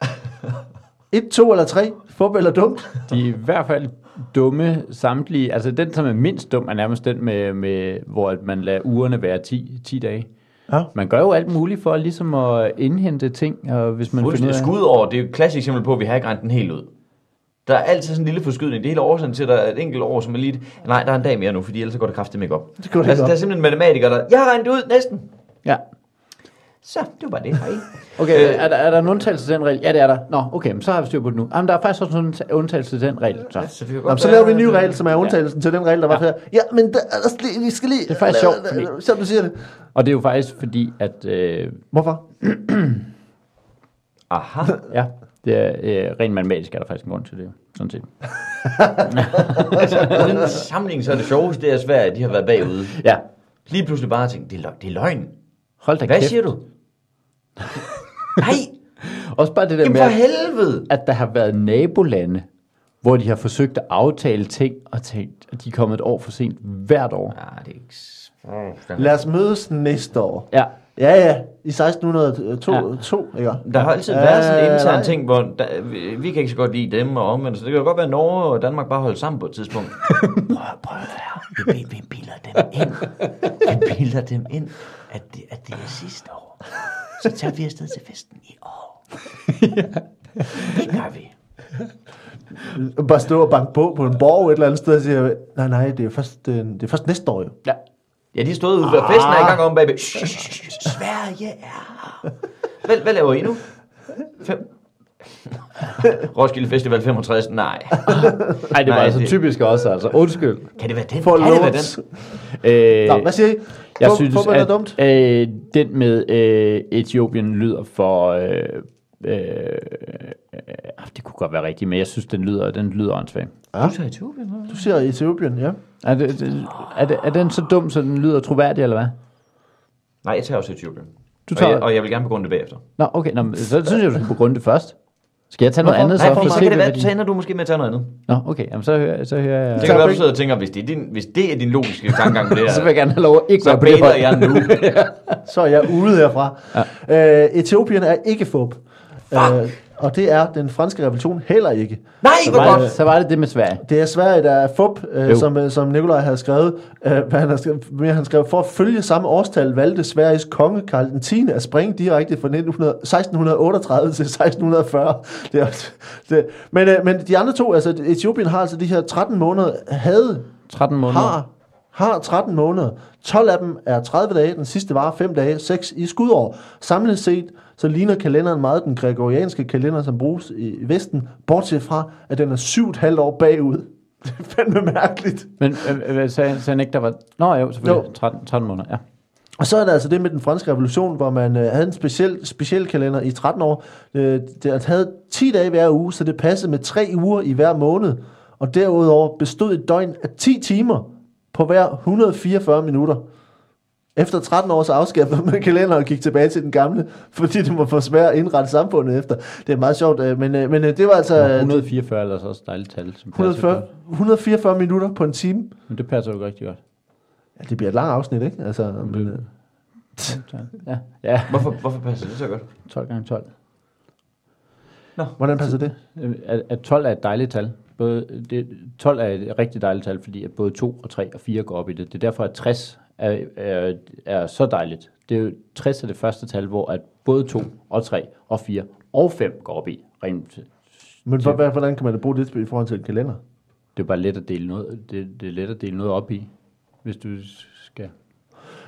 Et, to eller tre. Fup eller dumt. De er i hvert fald dumme samtlige. Altså den, som er mindst dum, er nærmest den, med, med, hvor at man lader ugerne være 10, 10 dage. Ja. Man gør jo alt muligt for ligesom at indhente ting, og hvis man finder Fuldstændig af... skud over, det er jo et klassisk eksempel på, at vi har ikke regnet den helt ud. Der er altid sådan en lille forskydning. Det er hele årsagen til, at der er et enkelt år, som er lige... Nej, der er en dag mere nu, fordi ellers så går det kraftigt ikke op. Det går det altså, ikke der er op. simpelthen matematikere, der... Jeg har regnet det ud næsten. Ja. Så, det var bare det. Hej. Okay, Øh. er, der, er der en undtagelse til den regel? Ja, det er der. Nå, okay, men så har vi styr på det nu. Jamen, der er faktisk også en undta- undtagelse til den regel. Så. Så, vi kan Nå, godt så laver vi en ny regel, som er undtagelsen til den regel, der var Ja. før. Ja, men der, der, der, vi skal lige... Det er faktisk sjovt, fordi- Så du siger det. Og det er jo faktisk fordi, at... Øh, Hvorfor? Aha. ja, det er, øh, rent matematisk er der faktisk en grund til det. Sådan set. Uden sammenligning, så er det sjoveste, det er svært, at de har været bagude. Ja, Lige pludselig bare tænkt, det er, det er løgn. hold da Hvad kæft. siger du? Nej, Også bare det der jamen med, for at, helvede. at der har været nabolande, hvor de har forsøgt at aftale ting, og tænkt, at de er kommet et år for sent hvert år. Ja, det er ikke... Lad os mødes næste år. Ja, Ja, ja. I 1602, Ja. to, ikke? Der har altid været sådan en intern nej. ting, hvor der, vi, vi kan ikke så godt lide dem og omvendt, så det kan jo godt være, at Norge og Danmark bare holder sammen på et tidspunkt. prøv, prøv her. Vi, vi bilder dem ind. Vi bilder dem ind, at det, at det er sidste år. Så tager vi afsted til festen i år. Det gør vi. Bare stå og banke på på en borg et eller andet sted og sige, nej, nej, det er først, øh, det er først næste år jo. ja. Ja, de stået ude ved festen er i gang om shh, Sverige er. Hvad, hvad laver I nu? Fem. Roskilde Festival 65? Nej. Ej, det var Nej, altså det- typisk også, altså. Undskyld. Kan det være den? For kan det være den? Øh, Nå, hvad siger I? Jeg Fup- synes, eller at dumt? øh, den med øh, Etiopien lyder for... Øh, øh, øh, det kunne godt være rigtigt, men jeg synes, den lyder, den lyder åndssvag. Ja. Du sagde Etiopien, hva'? Du siger Etiopien, ja. Er, det, det, er, det, er den så dum, så den lyder troværdig, eller hvad? Nej, jeg tager også Etiopien. Du Og, tager... jeg, og jeg vil gerne begrunde det bagefter. Nå, okay, nå, men så synes jeg, du skal begrunde det først. Skal jeg tage noget Hvorfor? andet Nej, så? for for så kan det hvad være, så ender du måske med at tage noget andet. Nå, okay, jamen, så hører, så hører jeg... Det kan være, du sidder og tænker, hvis det er din, hvis det er din logiske tankegang på det her, Så vil jeg gerne have lov at ikke så være på det hold. jeg nu. Så er jeg ude herfra. Ja. Øh, Etiopien er ikke fup. Øh, og det er den franske revolution heller ikke. Nej, Så hvor var, godt. det, så var det det med Sverige. Det er Sverige, der er fup, øh, som, øh, som Nikolaj har skrevet. Øh, hvad han har skrevet, mere han skrev, for at følge samme årstal valgte Sveriges konge Karl den 10. at springe direkte fra 1900, 1638 til 1640. Det er, det, men, øh, men de andre to, altså Etiopien har altså de her 13 måneder, havde 13 måneder. har, har 13 måneder. 12 af dem er 30 dage, den sidste var 5 dage, 6 i skudår. Samlet set, så ligner kalenderen meget den gregorianske kalender, som bruges i Vesten, bortset fra, at den er 7,5 år bagud. Det er fandme mærkeligt. Men øh, øh, sagde, sagde han ikke, der var... Nå jo, selvfølgelig. Jo. 13, 13 måneder, ja. Og så er der altså det med den franske revolution, hvor man øh, havde en speciel, speciel kalender i 13 år. Øh, det havde 10 dage hver uge, så det passede med 3 uger i hver måned. Og derudover bestod et døgn af 10 timer på hver 144 minutter. Efter 13 år så afskaffede man kalenderen og gik tilbage til den gamle, fordi det var for svært at indrette samfundet efter. Det er meget sjovt, øh, men, øh, men øh, det var altså Nå, 144 er altså også et dejligt tal. Som passer 140, godt. 144 minutter på en time. Men det passer jo rigtig godt. Ja, det bliver et langt afsnit, ikke? Altså, men, øh, Ja, ja. Hvorfor, hvorfor passer det så godt? 12 gange 12. hvordan passer det? At, at 12 er et dejligt tal. Både, det, 12 er et rigtig dejligt tal, fordi at både 2 og 3 og 4 går op i det. Det er derfor, at 60 er, er, er så dejligt. Det er jo, 60 er det første tal, hvor at både 2 og 3 og 4 og 5 går op i. Rent, Men hvor- hvordan kan man bruge det i forhold til en kalender? det er bare let at dele noget, det, det er let at dele noget op i, hvis du.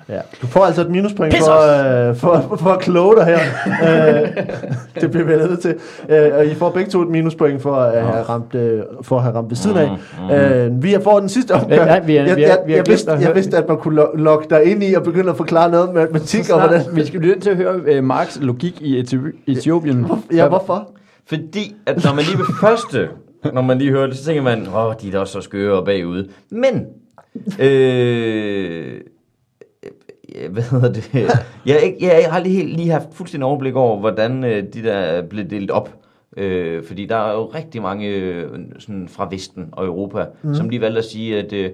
Ja. Du får altså et minuspoint for, øh, for, for, at kloge dig her. øh, det bliver vi nødt til. Øh, og I får begge to et minuspoint for at have ramt, øh, for at have ramt ved siden af. Øh, vi har fået den sidste omgang. Ja, vi har- jeg, jeg, jeg, glemt vidste, at jeg vidste, at man kunne lo- lokke dig ind i og begynde at forklare noget om matematik og hvordan. vi skal blive nødt til at høre uh, Marks logik i Eti- Etiopien. Ja, hvorfor? Fordi, at når man lige ved første, når man lige hører det, så tænker man, åh, de er da også så skøre og bagude. Men, øh, øh, hvad hedder det? Jeg, ikke, jeg har lige, helt, lige haft fuldstændig overblik over, hvordan øh, de der er blevet delt op. Øh, fordi der er jo rigtig mange øh, sådan fra Vesten og Europa, mm. som lige valgte at sige, at øh,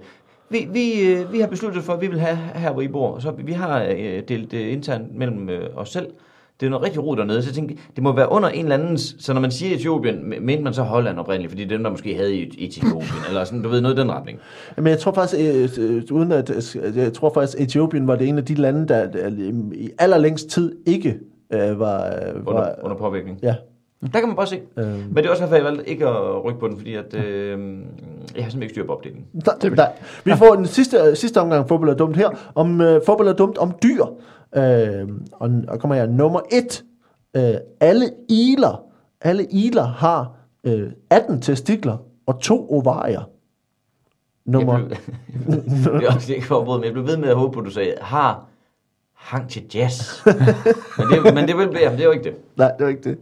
vi, vi, øh, vi har besluttet for, at vi vil have her, hvor I bor. Så vi har øh, delt det internt mellem øh, os selv. Det er noget rigtig rod dernede, så jeg tænkte, det må være under en eller anden... Så når man siger Etiopien, mente man så Holland oprindeligt, fordi det er dem, der måske havde i Etiopien, eller sådan, du ved, noget i den retning. Men jeg tror faktisk, øh, øh, uden at, øh, jeg tror faktisk, Etiopien var det en af de lande, der, i allerlængst tid ikke øh, var, øh, Under, var under påvirkning. ja. Der kan man bare se. Øh. Men det er også derfor, jeg valgte ikke at rykke på den, fordi at, øh, jeg har simpelthen ikke styr på opdelingen. Der, der. Vi får den sidste, sidste omgang fodbold er dumt her, om øh, fodbold er dumt om dyr. Øh, og, og kommer her, nummer et. Øh, alle iler, alle iler har øh, 18 testikler og to ovarier. Nummer, Jeg blev, det er også ikke for at bryde, men jeg blev ved med at håbe på, at du sagde, har hang til jazz. men, det, men det vil blive, det er jo ikke det. Nej, det var ikke det.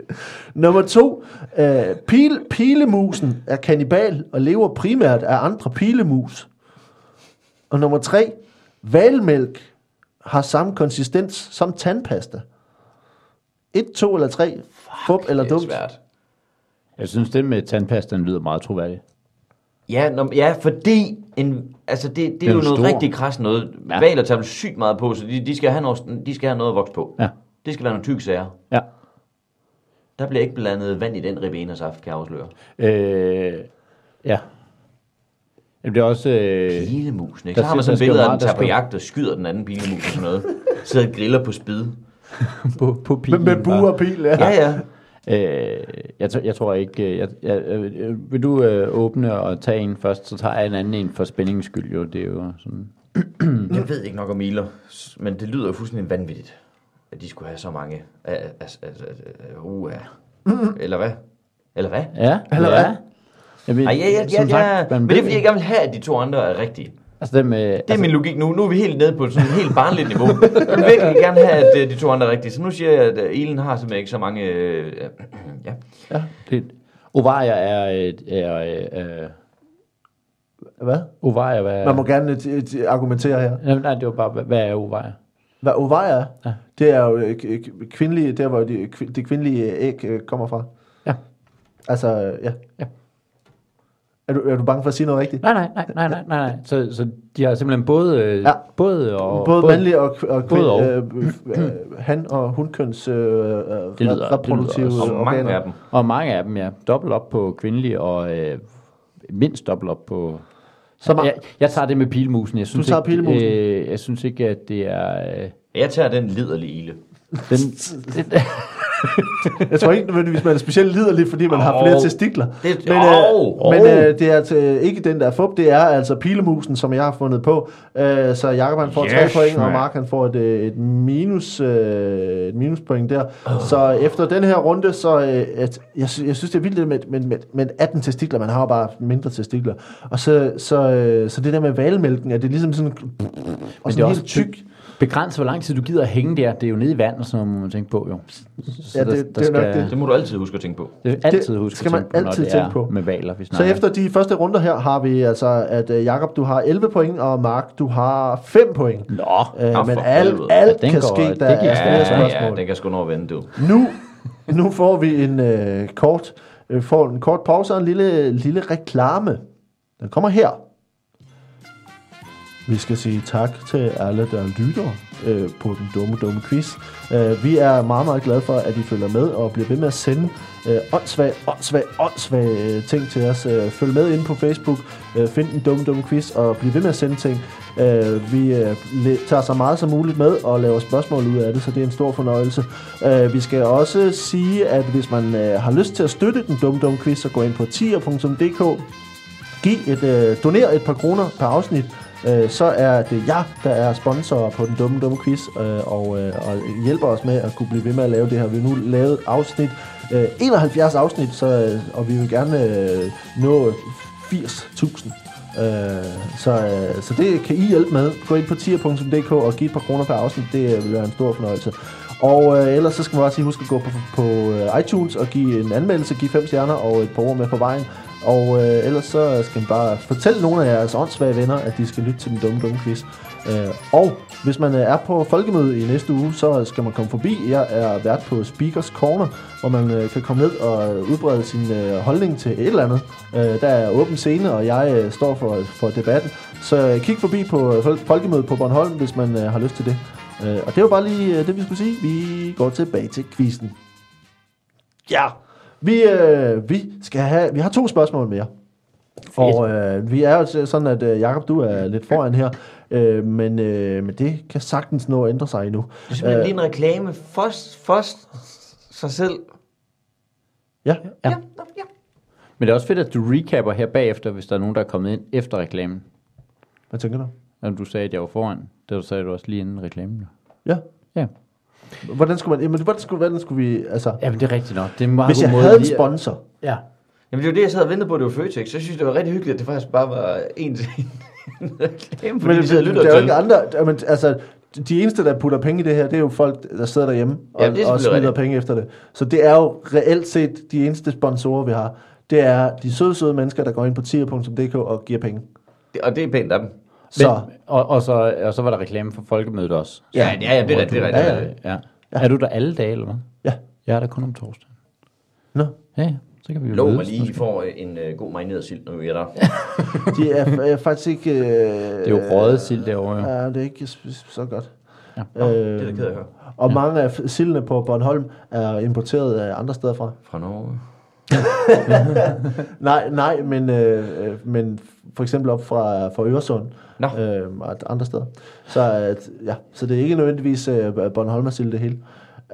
Nummer to. Øh, pil, pilemusen er kannibal og lever primært af andre pilemus. Og nummer tre. Valmælk har samme konsistens som tandpasta. Et, to eller tre. Fup eller Det er dumt. svært. Jeg synes, det med tandpastaen lyder meget troværdigt. Ja, når, ja fordi en, altså det, det, er Den jo noget store. rigtig kras noget. Ja. Valer tager sygt meget på, så de, de, skal have noget, de skal have noget at vokse på. Ja. Det skal være nogle tykke sager. Ja. Der bliver ikke blandet vand i den ribenersaft, kan jeg afsløre. Øh, ja. Jamen, det er også... Øh, Pilemusen, ikke? der Så har man sådan et billede af, den der tager på jagt og skyder den anden pilemus og sådan noget. Sidder og griller på spid. på, på Med, pilen. med bue og pil, ja. Ja, ja. Øh, jeg, tror- jeg tror ikke... øh, Jeg, jeg, øh, vil du øh, åbne og tage en først, så tager jeg en anden en for spændingens skyld. Jo. Det er jo sådan... Jeg ved ikke nok om miler, men det lyder jo fuldstændig vanvittigt, at de skulle have så mange. af- af- af- af- af- Uh, Eller hvad? Eller hvad? Ja, Eller ja. hvad? Jeg ved, Ej, ja, ja, ja, ja. sagt, Men det er fordi, jeg gerne vil have, at de to andre er rigtige. Altså, dem, øh, Det er altså, min logik nu. Nu er vi helt nede på sådan et helt barnligt niveau. Jeg vil virkelig gerne have, at øh, de to andre er rigtige. Så nu siger jeg, at øh, Elen har simpelthen ikke så mange... Øh, ja. ja, det, ovarier er... et- er øh, øh, Hvad? ovarier, hvad Man må gerne t- t- argumentere her. Nej, nej, det var bare, hvad, er ovarier? Hvad ovarier er? Ja. Det er jo øh, kvindelige, der hvor det kvindelige æg øh, kommer fra. Ja. Altså, øh, ja. Ja. Er du, er du bange for at sige noget rigtigt? Nej, nej, nej, nej, nej, nej, nej. Så, så de har simpelthen både, øh, Ja. både og... Både, både mandlige og, og, både kvind, og. øh, øh, han og hunkøns øh, øh, Det lyder- reproduktive det lyder Og mange af dem. Og mange af dem, ja. Dobbelt op på kvindelige, og øh, mindst dobbelt op på... Så ma- jeg, jeg tager det med pilmusen. Jeg synes tager ikke, pilmusen? Øh, jeg synes ikke, at det er... Øh, Jeg tager den liderlige ile. den, den, Jeg tror ikke nødvendigvis, man er specielt liderlig, fordi man har Åh. flere testikler. Det- men åh, øh, men øh, det er altså ikke den der fup, det er altså pilemusen, som jeg har fundet på. Øh, så Jakob han får Yes, 3 point, og man. Mark han får et, øh, et, minus, øh, et minuspoint der. Så efter den her runde, så øh, at, jeg, sy- jeg synes, det er vildt med, med, med, med 18 testikler. Man har jo bare mindre testikler. Og så, så, øh, så det der med valmælken, at det er ligesom sådan... Og men det sådan er helt også tyk. Begrænset, hvor lang tid du gider at hænge der. Det er jo nede i vand, og sådan noget, må man tænke på, jo. Så Ja, det- det er nok det. Det må du altid huske at tænke på. Det er altid huske skal at man tænke på, når altid det tænke på. med valer, vi Så efter de første runder her har vi altså, at uh, Jakob du har 11 point, og Mark du har 5 point. Nå, Uh, men alt, alt Ja, kan går- ske, det der gik er Ja, ja, spørgsmål. den kan sgu nå at vende, du. Nu, nu får vi en uh, kort, uh, får en kort pause og en lille, lille reklame. Den kommer her. Vi skal sige tak til alle, der lytter øh, på den dumme, dumme quiz. Øh, vi er meget, meget glade for, at I følger med og bliver ved med at sende øh, åndssvage, åndssvage, åndssvage øh, ting til os. Øh, følg med inde på Facebook, øh, find den dumme, dumme quiz og bliv ved med at sende ting. Øh, vi øh, tager så meget som muligt med og laver spørgsmål ud af det, så det er en stor fornøjelse. Øh, vi skal også sige, at hvis man øh, har lyst til at støtte den dumme, dumme quiz, så gå ind på tier.dk Giv et, øh, doner et par kroner per afsnit, øh, så er det jer, der er sponsor på den dumme, dumme quiz, øh, og, øh, og hjælper os med at kunne blive ved med at lave det her. Vi har nu lavet afsnit, øh, 71 afsnit, så, øh, og vi vil gerne øh, nå 80.000. Øh, så, øh, så det kan I hjælpe med. Gå ind på tier.dk og give et par kroner per afsnit. Det øh, vil være en stor fornøjelse. Og øh, ellers så skal man også lige huske at gå på, på øh, iTunes og give en anmeldelse, give fem stjerner og et par ord med på vejen. Og øh, ellers så skal man bare fortælle nogle af jeres åndssvage venner, at de skal lytte til den dumme, dumme quiz. Øh, og hvis man øh, er på folkemøde i næste uge, så skal man komme forbi. Jeg er vært på Speakers Corner, hvor man øh, kan komme ned og udbrede sin øh, holdning til et eller andet. Øh, der er åben scene, og jeg øh, står for, for debatten. Så øh, kig forbi på øh, folkemødet på Bornholm, hvis man øh, har lyst til det. Øh, og det var bare lige øh, det, vi skulle sige. Vi går tilbage til quizzen. Ja, vi, øh, vi skal have, vi har to spørgsmål mere. Og øh, vi er jo sådan, at øh, Jakob, du er lidt foran her, øh, men, øh, men det kan sagtens nå at ændre sig endnu. Det er simpelthen lige en reklame for, for sig selv. Ja, Ja. Ja, ja. Men det er også fedt, at du recapper her bagefter, hvis der er nogen, der er kommet ind efter reklamen. hvad tænker du? Når du sagde, at jeg var foran. Det sagde du også lige inden reklamen. Ja. Ja. Hvordan skulle man, jamen, hvordan skulle, hvordan skulle vi, altså, Ja, men det er rigtigt nok. Det er meget hvis jeg måde havde en sponsor, Ja. Jamen det var det, jeg sad og ventede på, det var Føtex. Så synes jeg, det var rigtig hyggeligt, at det faktisk bare var en til en reklame, fordi men de sidder og det, lytter der er jo ikke andre, men, altså, de eneste, der putter penge i det her, det er jo folk, der sidder derhjemme og, Jamen, og smider rigtigt. penge efter det. Så det er jo reelt set de eneste sponsorer, vi har. Det er de søde, søde mennesker, der går ind på tier.dk og giver penge. Det- Og det er pænt af dem. Så, Men, og, og, så, og så var der reklame for folkemødet også. Ja, ja, ja, det er det er. Ja, det er ja. Ja. ja. Er du der alle dage, eller hvad? ja. Jeg er der kun om torsdag. Nå. Ja, ja. Så kan vi jo Lov mig lige, I får en uh, god marineret sild, når vi er der. De er, er faktisk ikke... Øh, Det er jo røget sild derovre, jo. Ja, det er ikke så godt. Ja. Nå, det er da ked af at høre. Og mange af sildene på Bornholm er importeret af andre steder fra. Fra Norge. Nej, nej, men, øh, øh, men for eksempel op fra, fra Øresund Nå. øh, og andre steder. Så, at, ja, så det er ikke nødvendigvis øh, Bornholmer sild det hele.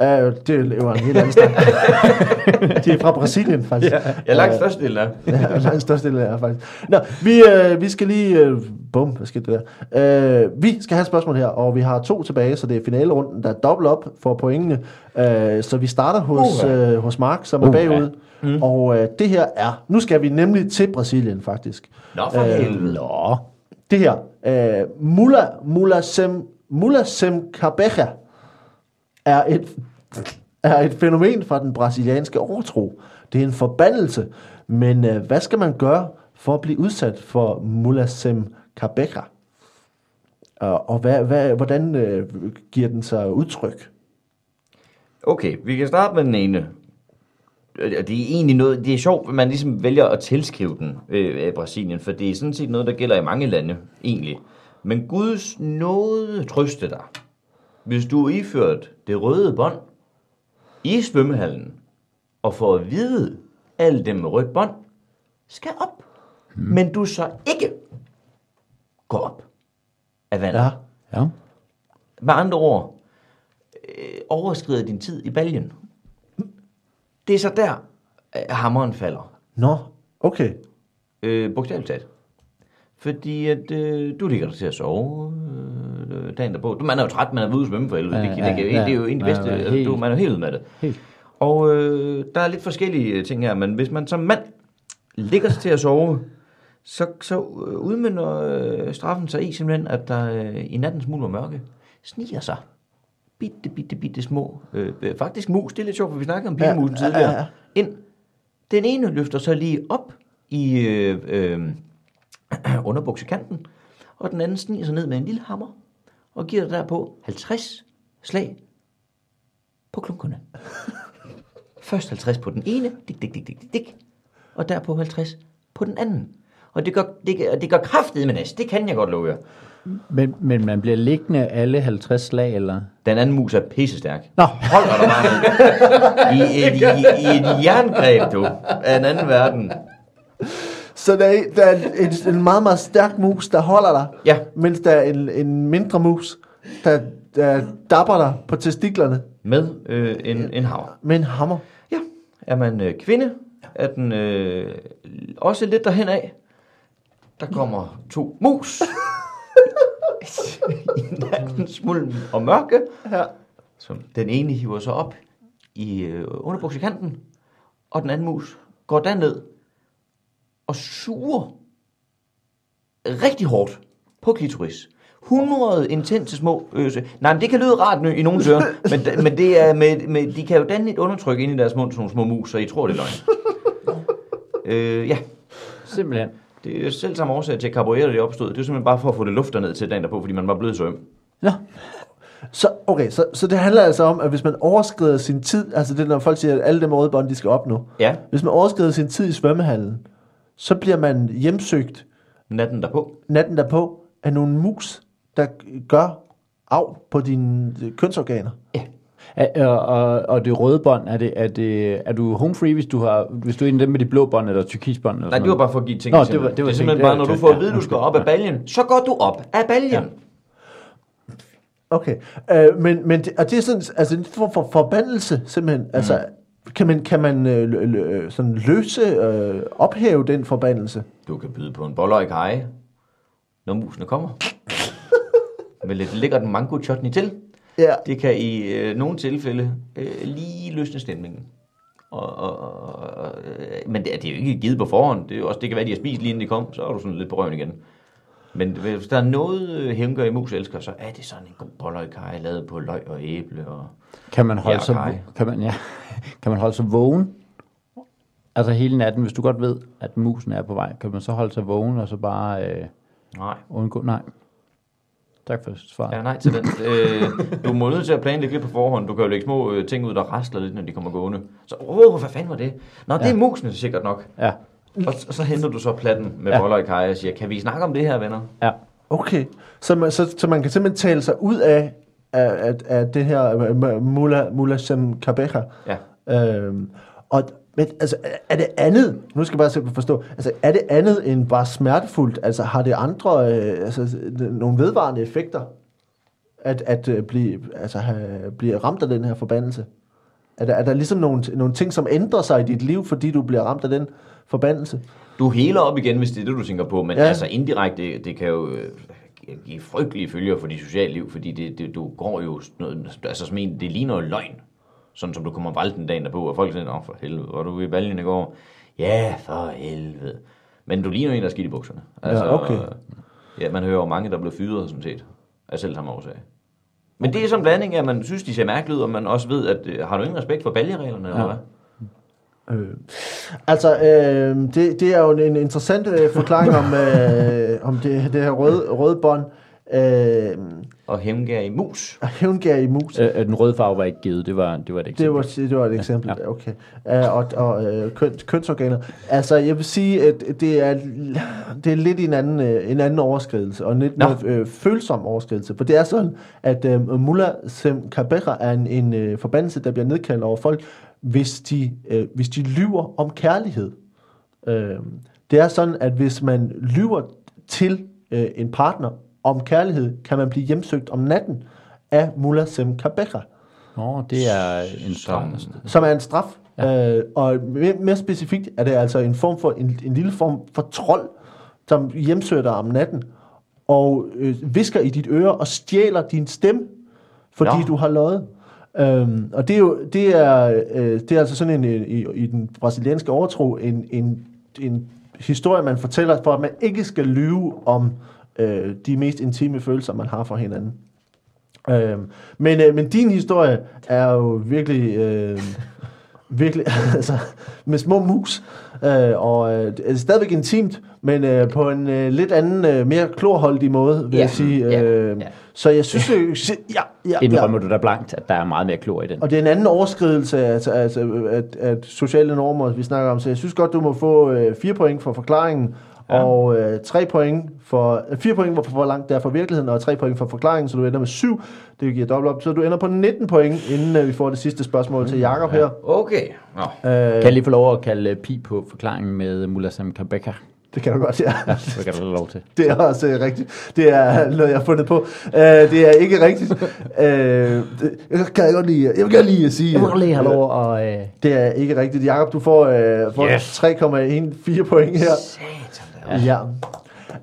Uh, det er jo en helt anden snak. De er fra Brasilien, faktisk. Ja, jeg langt størstedelen af. ja, langt størstedelen er faktisk. Nå, vi, øh, vi skal lige... Øh, bum, hvad skete der? Øh, vi skal have et spørgsmål her, og vi har to tilbage, så det er finalerunden, der er dobbelt op for pointene. Øh, så vi starter hos, øh, hos Mark, som er bagud. Mm. Og øh, det her er... Nu skal vi nemlig til Brasilien, faktisk. Nå, for. Nå. Det her. Øh, Mula, Mula, Sem, Mula Sem Cabeja er et, er et fænomen fra den brasilianske overtro. Det er en forbandelse. Men øh, hvad skal man gøre for at blive udsat for Mula Sem Cabeja? Og, og hvad, hvad, hvordan øh, giver den sig udtryk? Okay, vi kan starte med den ene. Og Det er egentlig noget, det er sjovt, at man ligesom vælger at tilskrive den øh, af Brasilien, for det er sådan set noget, der gælder i mange lande, egentlig. Men Guds nåde trøste dig, hvis du er iført det røde bånd i svømmehallen, og får at vide, alle dem med rødt bånd skal op. Men du så ikke går op af vandet. Ja. Ja. Med andre ord, øh, overskrider din tid i baljen. Det er så der, øh, hammeren falder. Nå, okay. Øh, bogstaveligt talt. Fordi at øh, du ligger der til at sove øh, dagen derpå. Du, man er jo træt, man er ude at svømme for helvede. Ja, det, det, det, ja. det er jo en af de bedste. ja, altså, helt. du, man er jo helt ude med det. Helt. Og øh, der er lidt forskellige øh, ting her, men hvis man som mand ligger sig til at sove, så, så øh, udmynder øh, straffen sig i simpelthen, at der øh, i nattens mulm og mørke sniger sig bitte, bitte, bitte små, øh, faktisk mus, det er lidt sjovt, for vi snakkede om Ja, pilemusen ja, ja, tidligere, ja. ind. Den ene løfter så lige op i øh, øh, underbuksekanten, og den anden sniger sig ned med en lille hammer, og giver derpå 50 slag på klunkerne. Først 50 på den ene, dik, dik, dik, dik, dik, og derpå 50 på den anden. Og det gør, det, det gør kraftet med næst, det kan jeg godt love jer. Men, men man bliver liggende alle 50 slag, eller? Den anden mus er pissestærk. Nå. Hold dig bare. I et, i, i et jerngreb, du, af en anden verden. Så der er, der er en, en meget, meget stærk mus, der holder dig, Ja. mens der er en, en mindre mus, der, der dapper dig på testiklerne Med øh, en, en hammer. med en hammer. Ja. Er man øh, kvinde, er den øh, også lidt derhen af. Der kommer to mus. I nattens mulm og mørke. Ja. Som den ene hiver sig op i øh, underbuksekanten, og den anden mus går derned og suger rigtig hårdt på klitoris. 100 intense små øse. Nej, men det kan lyde rart i nogle ører, men, men det er med, med, de kan jo danne et undertryk ind i deres mund, sådan nogle små mus, så I tror, det er løgn. øh, ja. Simpelthen. Det er selv samme årsag til, at det opstod. Det er simpelthen bare for at få det luft ned til dagen derpå, fordi man var blevet så øm. Ja. Så, okay, så, så det handler altså om, at hvis man overskrider sin tid, altså det når folk siger, at alle dem rødbånd, de skal opnå. Ja, Hvis man overskrider sin tid i svømmehallen, så bliver man hjemsøgt natten derpå. natten derpå af nogle mus, der gør af på dine kønsorganer. Er, og, og, det røde bånd, er, det, er, det, er du home free, hvis du, har, hvis du er en af dem med de blå bånd, eller turkisbånd? Eller Nej, det var bare for at give ting. Nå, det var- det var det er simpelthen ting- bare, når du får at ja, vide, at du skal op af ja. baljen, så går du op af baljen. Ja. Okay, øh, men, men det, og det er sådan, altså en form for forbandelse, simpelthen. Altså, kan man, kan man øh, lø, lø, sådan løse, øh, ophæve den forbandelse? Du kan byde på en boller i kaj, når musene kommer. Med lidt lækkert mango chutney til. Ja. Det kan i øh, nogle tilfælde øh, lige løsne stemningen. Og, og, og, øh, men det er, det er jo ikke givet på forhånd. Det, er jo også, det kan være, at de har spist lige inden de kom, så er du sådan lidt på røven igen. Men hvis der er noget, øh, hævnger i mus elsker, så er det sådan en god boller i kaj, lavet på løg og æble. Og... Kan man holde, sig, kan man, ja, kan man holde sig vågen? Altså hele natten, hvis du godt ved, at musen er på vej, kan man så holde sig vågen og så bare øh, Nej. undgå? Nej. Tak for svaret. Ja, nej til den. Øh, du må nødt til at planlægge lidt på forhånd. Du kan jo lægge små øh, ting ud, der rasler lidt, når de kommer gående. Så, åh, hvad fanden var det? Nå, det er musene sikkert nok. Ja, Og, og så henter du så platten med Ja. ja. boller i kaj og siger, kan vi snakke om det her, venner? ja. Okay, så man, så, så man kan simpelthen tale sig ud af, af, af, af det her øh, Mula, Mula Sem Kabeja. Ja. Øhm, og, men altså, er det andet, nu skal jeg bare simpelthen forstå, altså, er det andet end bare smertefuldt? Altså, har det andre, øh, altså, nogle vedvarende effekter, at, at øh, blive, altså, have, blive ramt af den her forbandelse? Er der, er der ligesom nogle, nogle ting, som ændrer sig i dit liv, fordi du bliver ramt af den forbandelse? Du heler op igen, hvis det er det, du tænker på. Men Ja. altså indirekte, det, det kan jo øh, give frygtelige følger for dit sociale liv, fordi det, det, du går jo altså som en, det ligner jo løgn. Sådan som du kommer valgten dagen derpå, og folk siger, åh for helvede, var du i baljen i går? Ja, for helvede. Men du ligner en, der er skidt i bukserne. Altså, Ja, okay. øh, Ja, man hører jo mange, der er blevet fyret, sådan set, af selv samme årsag. Men det er sådan en blanding at man synes, de ser mærkeligt ud, og man også ved, at øh, har du ingen respekt for baljereglerne, ja. eller hvad? Øh, altså, øh, det, det er jo en interessant øh, forklaring om, øh, om det, det her røde, røde bånd. Øh, Og hævngær i mus. hævngær i mus. Øh, øh, den røde farve var ikke givet, det var, det var et eksempel. Det var, det var et eksempel, ja. okay. Uh, og og uh, køn, kønsorganer. Altså, jeg vil sige, at det er, det er lidt en anden, uh, en anden overskridelse, og en lidt Nå. mere uh, følsom overskridelse. For det er sådan, at uh, Mullah Sem Kabera er en, en uh, forbandelse, der bliver nedkaldt over folk, hvis de, uh, hvis de lyver om kærlighed. Uh, det er sådan, at hvis man lyver til uh, en partner om kærlighed, kan man blive hjemsøgt om natten af Mullah Sem Kabera Nå, det er en straf. som er en straf. Ja. Øh, og mere, mere specifikt er det altså en form for en, en lille form for trold, som hjemsøger dig om natten og øh, visker i dit øre og stjæler din stemme, fordi Nå. du har løjet. Øhm, og det er jo det er, øh, det er altså sådan en, en i, i den brasilianske overtro en, en, en historie man fortæller for at man ikke skal lyve om øh, de mest intime følelser man har for hinanden. Øhm, men, øh, men din historie er jo virkelig, øh, virkelig altså, med små mus, øh, og øh, det er stadigvæk intimt, men øh, på en øh, lidt anden, øh, mere klorholdig måde, vil Ja, jeg sige. ja, Øh, ja. Så jeg synes, jo, ja, ja, ja. Indrømmer du da blankt, at der er meget mere klor i den? Og det er en anden overskridelse altså, altså, at, at sociale normer, vi snakker om. Så jeg synes godt, du må få øh, fire point for forklaringen, ja. Ja. og øh, tre point for, øh, fire point for, hvor langt det er fra virkeligheden, og tre point for forklaringen, så du ender med syv. Det giver dobbelt op. Så du ender på 19 point, inden øh, vi får det sidste spørgsmål til Jakob her. Okay. Nå. Øh, Kan jeg lige få lov at kalde øh, pi på forklaringen med Mullah Sam Kabeka? det kan du godt, ja. Ja, det kan du lov til. Det er også øh, rigtigt. Det er noget, jeg har fundet på. Øh, det er ikke rigtigt. Øh, det, jeg kan jeg godt lige, jeg vil gerne lige sige... Jeg må lige have lov at... Øh, Det er ikke rigtigt. Jakob, du får, øh, får Yes. 3,14 point her. Satan da. Ja.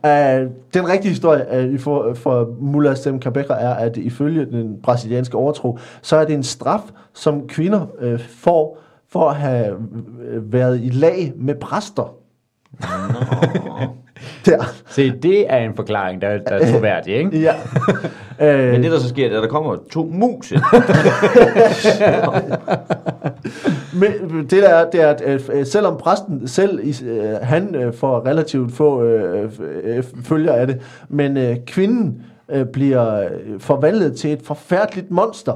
Uh, den rigtige historie uh, for, for Mullah Sem Kabeka er, at ifølge den brasilianske overtro, så er det en straf, som kvinder uh, får for at have været i lag med præster. Der. se, det er en forklaring, der, der er troværdig, ikke? Ja. Men det, der så sker, det er, at der kommer to mus. Men det der er, det er, at øh, selvom præsten selv, øh, han øh, får relativt få øh, øh, følger af det, men øh, kvinden øh, bliver øh, forvandlet til et forfærdeligt monster.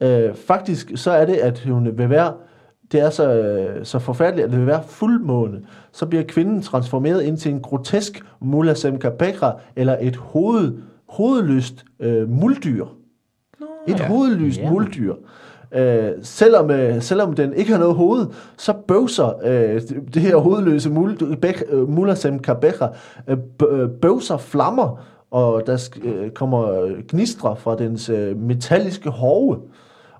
Øh, faktisk så er det, at hun vil være, det er så, øh, så forfærdeligt, at det vil være fuldmåne. Så bliver kvinden transformeret ind til en grotesk Mula Semkapekra, eller et hoved, hovedløst øh, muldyr. Et hovedlyst Ja. muldyr. Øh, selvom, øh, selvom den ikke har noget hoved, så bøvser øh, det, her hovedløse mul- bæk- øh, Mulasem Kabecha øh, øh, bøvser flammer, og der øh, kommer gnistre fra dens øh, metalliske hove,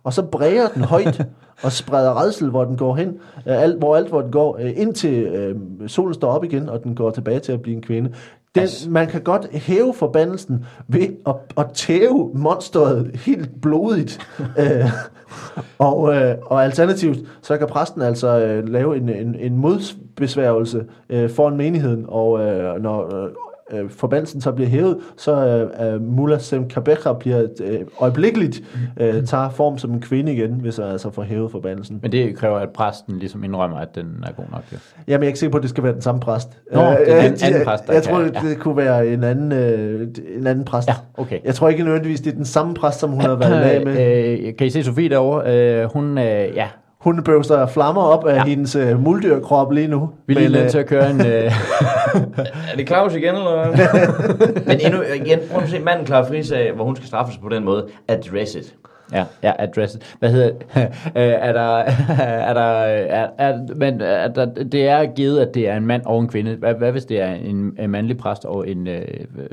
og så bræger den højt og spreder redsel, hvor den går hen, øh, alt, hvor alt hvor den går, øh, indtil øh, solen står op igen, og den går tilbage til at blive en kvinde. Den, man kan godt hæve forbandelsen ved at, at tæve monsteret helt blodigt. øh, og, øh, og alternativt, så kan præsten altså øh, lave en, en, en modbesværgelse øh, foran menigheden, og øh, når øh, øh, forbandelsen så bliver hævet, så øh, øh, Mullah Sem Kabecha bliver øh, øjeblikkeligt øh, tager form som en kvinde igen, hvis jeg altså får hævet forbandelsen. Men det kræver, at præsten ligesom indrømmer, at den er god nok. Jo. Jamen, jeg er ikke sikker på, at det skal være den samme præst. Nå, det er jeg, en anden præst, der Jeg, tror, det, ja. det kunne være en anden, øh, en anden præst. Ja, okay. Jeg tror ikke nødvendigvis, det er den samme præst, som hun har været lag med. øh, kan I se Sofie derovre? Øh, hun, øh, ja, Hun bøvser flammer op af Ja. hendes øh, muldyrkrop lige nu. vi er lige nødt øh, til at køre en... Øh, Er det Claus igen, eller hvad? Men endnu, igen, prøv at se manden Clara Friis af, hvor hun skal straffes på den måde. Address it. Ja, ja, adresset. Hvad hedder øh, Er der... Er der, er, er, men er der, det er givet, at det er en mand og en kvinde. Hvad, hvad hvis det er en, en mandlig præst og en... Øh,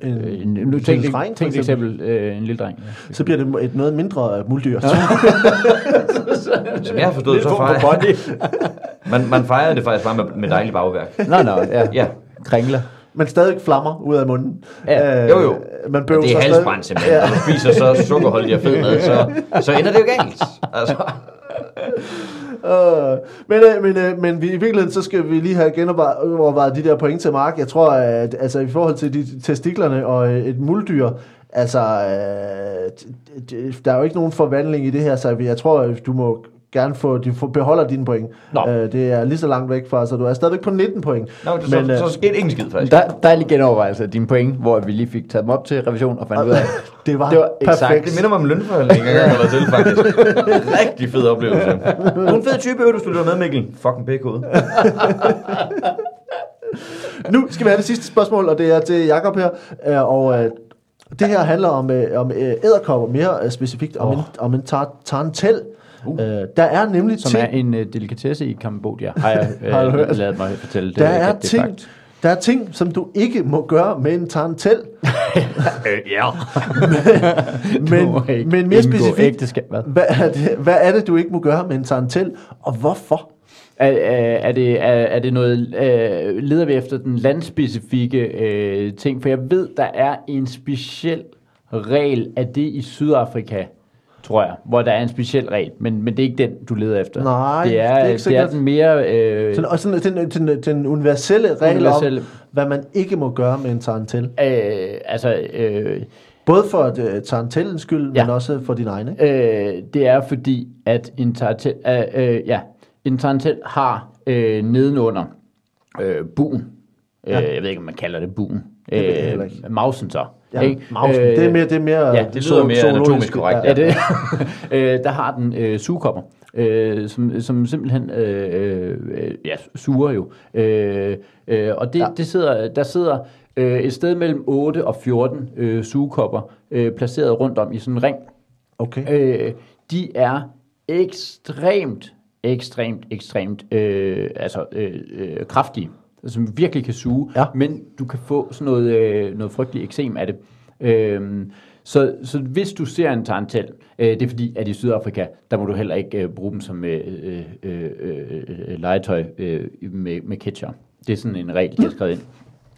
En en, nu lille tænk, dreng, for tænk et eksempel. eksempel. Øh, en lille dreng. Ja. Så bliver det et noget mindre øh, muldyr. Ja. Som jeg har forstået, så fejrer man, man fejrer det faktisk bare med, med dejlig bagværk. Nå, nå, ja. Ja, Kringler. Men stadig flammer ud af munden. Ja. Øh, jo jo. Man det er halsbrændt simpelthen. Når du spiser så sukkerholdig og fed mad, så, så ender det jo galt. Altså, Øh, men, øh, men, øh, men vi, i virkeligheden, så skal vi lige have genovervejet de der point til Mark. Jeg tror, at altså, i forhold til de testiklerne og et muldyr, altså, der er jo ikke nogen forvandling i det her, så jeg tror, at du må gerne få, du får- beholder dine point. Nå. Øh, det er lige så langt væk fra, så du er stadigvæk på 19 point. Nå, det, så, Men, øh, så skete ikke en skid faktisk. Der, dejlig genovervejelse af dine point, hvor vi lige fik taget dem op til revision og fandt ud af, det var, Det var perfekt. exakt. Det minder mig om lønforhandling, jeg har været til, faktisk. Rigtig fed oplevelse. Du er en fed type, du skulle med, Mikkel. Fucking pækhoved. Nu skal vi have det sidste spørgsmål, og det er til Jakob her. Øh, Og øh, det her handler om, øh, om øh, æderkopper, mere øh, specifikt om Åh. en, om en tar, tarantel. Uh. Øh, der er nemlig som ting, er en uh, delikatesse i Kambodja, har jeg Har du uh, hørt? lavet mig fortælle. Det, der det, er, det ting, fakt. der er ting, som du ikke må gøre med en tarantel. Øh, ja. Men, men mere specifikt, ægteskab, hvad? hvad er, det, hvad er det, du ikke må gøre med en tarantel, og hvorfor? Er, er, er, det, er, er det noget, øh, leder vi efter den landspecifikke øh, ting? For jeg ved, der er en speciel regel af det i Sydafrika, tror jeg, hvor der er en speciel regel, men, men det er ikke den, du leder efter. Nej, det er, det er ikke det er sikkert. den mere... Øh, Den, og sådan, den, den, den universelle regel Universelle. om, hvad man ikke må gøre med en tarantel. øh, altså, øh, Både for uh, tarantellens skyld, Ja. men også for din egen. Ikke? Øh, det er fordi, at en tarantel, øh, øh, ja, en tarantel har øh, nedenunder øh, buen, øh, Ja. jeg ved ikke, om man kalder det buen, jeg øh, mausen så. Ja, ikke? mausen. det er mere, det er mere ja, det lyder mere anatomisk korrekt, Ja, det, øh, der har den øh, sugekopper, øh, som, som simpelthen øh, øh, ja, suger jo. Øh, øh, og det, Ja. ja. det sidder, der sidder øh, et sted mellem 8 og 14 øh, sugekopper øh, placeret rundt om i sådan en ring. Okay. Øh, de er ekstremt, ekstremt, ekstremt øh, altså, øh, øh, kraftige, som virkelig kan suge, Ja. men du kan få sådan noget, øh, noget frygteligt eksem af det. Øh, så, så hvis du ser en tarantel, øh, det er fordi, at i Sydafrika, der må du heller ikke øh, bruge dem som øh, øh, øh, øh, legetøj øh, med, med ketchup. Det er sådan en regel, de har skrevet ind.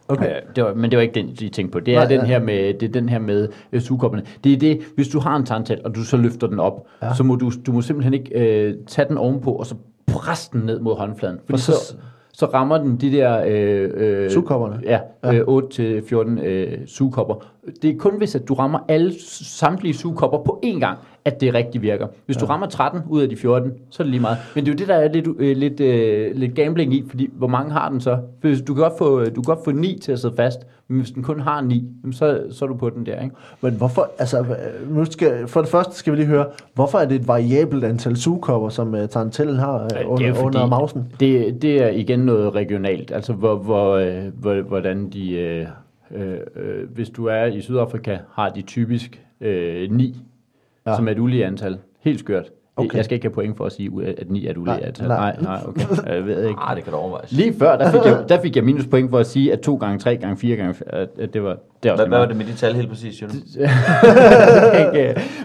Okay. Øh, det var, men det var ikke den, de tænkte på. Det er, Nej, den, ja. her med, det er den her med øh, sugekopperne. Det er det, hvis du har en tarantel, og du så løfter den op, Ja. så må du, du må simpelthen ikke øh, tage den ovenpå, og så presse den ned mod håndfladen. Fordi så, så- så, rammer den de der... Øh, øh, Sugekopperne? Ja, Ja. øh, 8-14 øh, sugekopper. Det er kun hvis, at du rammer alle samtlige sugekopper på én gang, at det rigtig virker. Hvis du rammer 13 ud af de 14, så er det lige meget. Men det er jo det, der er lidt, øh, lidt, øh, lidt gambling i, fordi hvor mange har den så? Hvis du kan godt få, du kan godt få 9 til at sidde fast, men hvis den kun har 9, jamen så, så er du på den der, ikke? Men hvorfor, altså, øh, nu skal, for det første skal vi lige høre, hvorfor er det et variabelt antal sugekopper, som uh, Tarantellen har Ja, uh, under, under mausen? Det, det er igen noget regionalt, altså hvor, hvor, øh, hvor, hvordan de, øh, øh, øh, hvis du er i Sydafrika, har de typisk øh, 9, ja. Ja. som er et ulige antal. Helt skørt. Okay. Jeg skal ikke have point for at sige, at 9 er et ulige Nej, nej. Nej, nej, okay. Jeg ved ikke. Ah, det kan du overvejes. Lige før, der fik, jeg, der fik jeg minuspoint for at sige, at 2 gange 3 gange 4 gange, at, det var, det også Hvad, hvad var det med de tal helt præcis, siger du?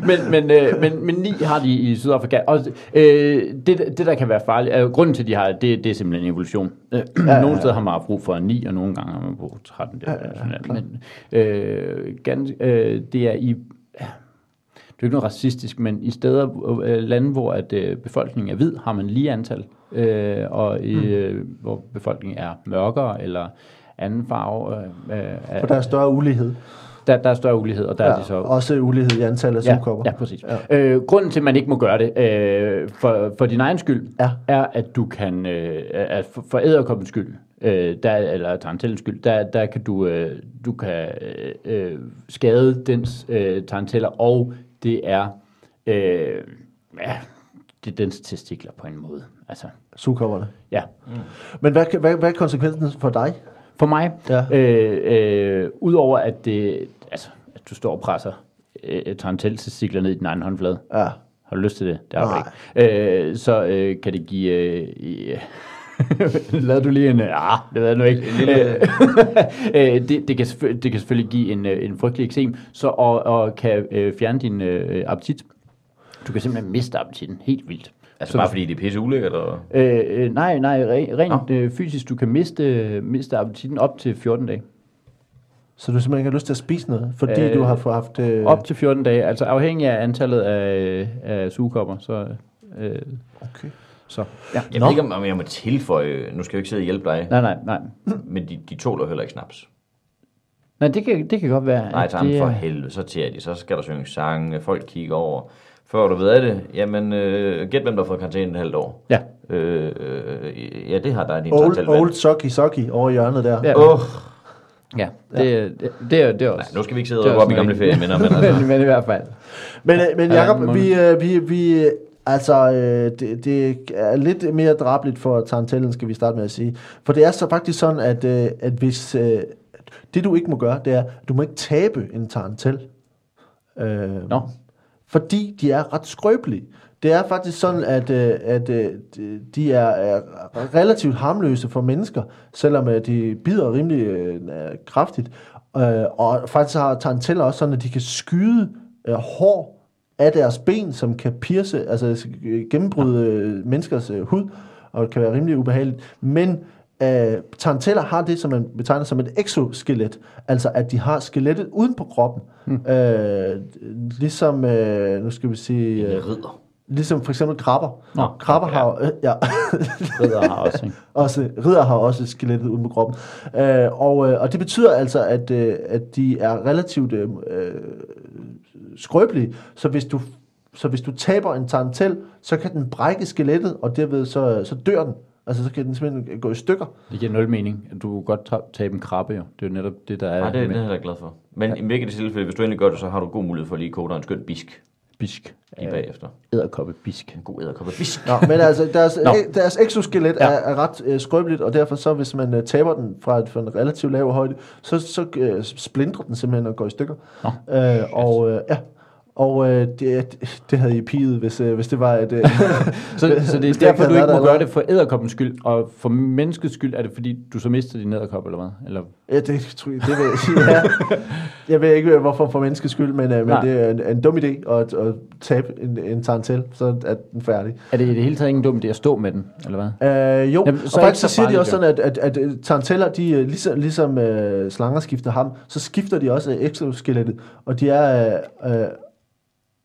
men, men, øh, men, men 9 har de i Sydafrika. Og øh, det, det, der kan være farligt, øh, grunden til, at de har det, det er simpelthen evolution. Øh, nogle steder har man brug for 9, og nogle gange har man brug for 13. Det, er sådan, at- men øh, ganske, øh, det er i det er ikke noget racistisk, men i steder, øh, lande, hvor at, øh, befolkningen er hvid, har man lige antal, øh, og i, øh, hvor befolkningen er mørkere eller anden farve, øh, øh, For der er større ulighed. der, der er større ulighed, og der ja, er de så... Også ulighed i antallet af Ja, sugekopper. ja, præcis. Ja. Øh, grunden til, at man ikke må gøre det, øh, for, for din egen skyld, Ja. er, at du kan, øh, at for, for æderkoppens skyld, øh, der, eller tarantellens skyld, der, der kan du, øh, du kan øh, øh, skade dens øh, taranteller, og det er, øh, ja, det er dens testikler på en måde. Altså, Sugkopperne. ja. Men hvad, hvad, hvad er konsekvensen for dig? For mig, Ja. øh, øh, udover at, det, altså, at du står og presser øh, tarantellestikler ned i din egen håndflade, Ja. har du lyst til det? Det har du ikke. Øh, så øh, kan det give... Øh, i, Lad du lige en... Ah, det ved jeg nu ikke. En lille- øh, det, det, kan det kan selvfølgelig give en, øh, en frygtelig eksem, så, og, og kan øh, fjerne din øh, appetit. Du kan simpelthen miste appetitten helt vildt. Altså bare fordi det er pisse ulækkert, og... Øh, øh, nej, nej, re- rent øh, fysisk, du kan miste, miste appetitten op til 14 dage. Så du simpelthen ikke har lyst til at spise noget, fordi Øh, du har fået haft... Øh, Op til 14 dage, altså afhængig af antallet af, af sugekopper, så... Øh, Okay. Så ja. Jeg Nå. ved ikke, om- jeg må tilføje... Nu skal jeg jo ikke sidde og hjælpe dig, Nej, nej, nej. men de, de tåler heller ikke snaps. Nej, det kan, det kan godt være. Nej, at tager det for helvede, så tager de, så skal der synge sange, folk kigger over. Før du ved af det, jamen, øh, gæt hvem der har fået karantæne et halvt år. Ja. Øh, øh, ja, det har der din Old, old socky socky over i hjørnet der. Ja. Åh, oh, Ja, det, det, det, er, det er også. nu skal vi ikke sidde og op i gamle ferieminder, men altså, men, men i hvert fald. Men, øh, men Ja, Jacob, må- vi, øh, vi, vi, altså, øh, det, det er lidt mere drabligt for Tarantellen, skal vi starte med at sige. For det er så faktisk sådan, at, øh, at hvis... Øh, det du ikke må gøre, det er, at du må ikke tabe en tarantel. Øh, Nå. Fordi de er ret skrøbelige. Det er faktisk sådan, at, øh, at øh, de er, er relativt harmløse for mennesker, selvom øh, de bider rimelig øh, kraftigt. Øh, og faktisk har taranteller også sådan, at de kan skyde øh, hår af deres ben, som kan pierce, altså gennembryde øh, menneskers øh, hud, og det kan være rimelig ubehageligt. Men øh, taranteller har det, som man betegner som et exoskelet, altså at de har skelettet uden på kroppen. Hmm. Øh, ligesom, øh, nu skal vi sige... Øh, ridder. Ligesom for eksempel krabber. Nå, krabber ja. har, øh, ja, Ridder har også, ikke? også, ridder har også skelettet uden på kroppen. Øh, og, øh, og det betyder altså, at, øh, at de er relativt øh, skrøbelige. Så hvis du så hvis du taber en tarantel, så kan den brække skelettet, og derved så, så dør den. Altså så kan den simpelthen gå i stykker. Det giver nul mening. Du kan godt ta- tabe en krabbe, jo. Det er jo netop det, der er Nej, det, det er jeg glad for. Men ja. i hvilket tilfælde, hvis du endelig gør det, så har du god mulighed for at lige koge dig en skøn bisk bisk. lige bagefter. Æderkoppe bisk. En god æderkoppe bisk. Nå, men altså, deres, Nå. øh, deres exoskelet ja. er, er ret øh, skrøbeligt, og derfor så, hvis man øh, taber den fra, et, fra en relativt lav højde, så, så øh, splindrer den simpelthen og går i stykker. Nå. Øh, og øh, ja, og øh, det, det havde I piget, hvis, øh, hvis det var et... Øh, Så, så det er derfor, du ikke må der gøre det for æderkoppens skyld, og for menneskets skyld er det, fordi du så mister din æderkop, eller hvad? Eller, Ja, det, tror jeg- det vil jeg sige, ja. Jeg ved ikke, hvorfor for menneskets skyld, men, øh, men det er en, en dum idé at, at tabe en, en tarantel, så er den færdig. er det i det hele taget ingen dum idé at stå med den, eller hvad? Øh, jo, Jamen, så og faktisk så så siger de også sådan, at, at, at, at taranteller, de, øh, ligesom, ligesom øh, slanger skifter ham, så skifter de også øh, exoskelettet, og de er... Øh, øh,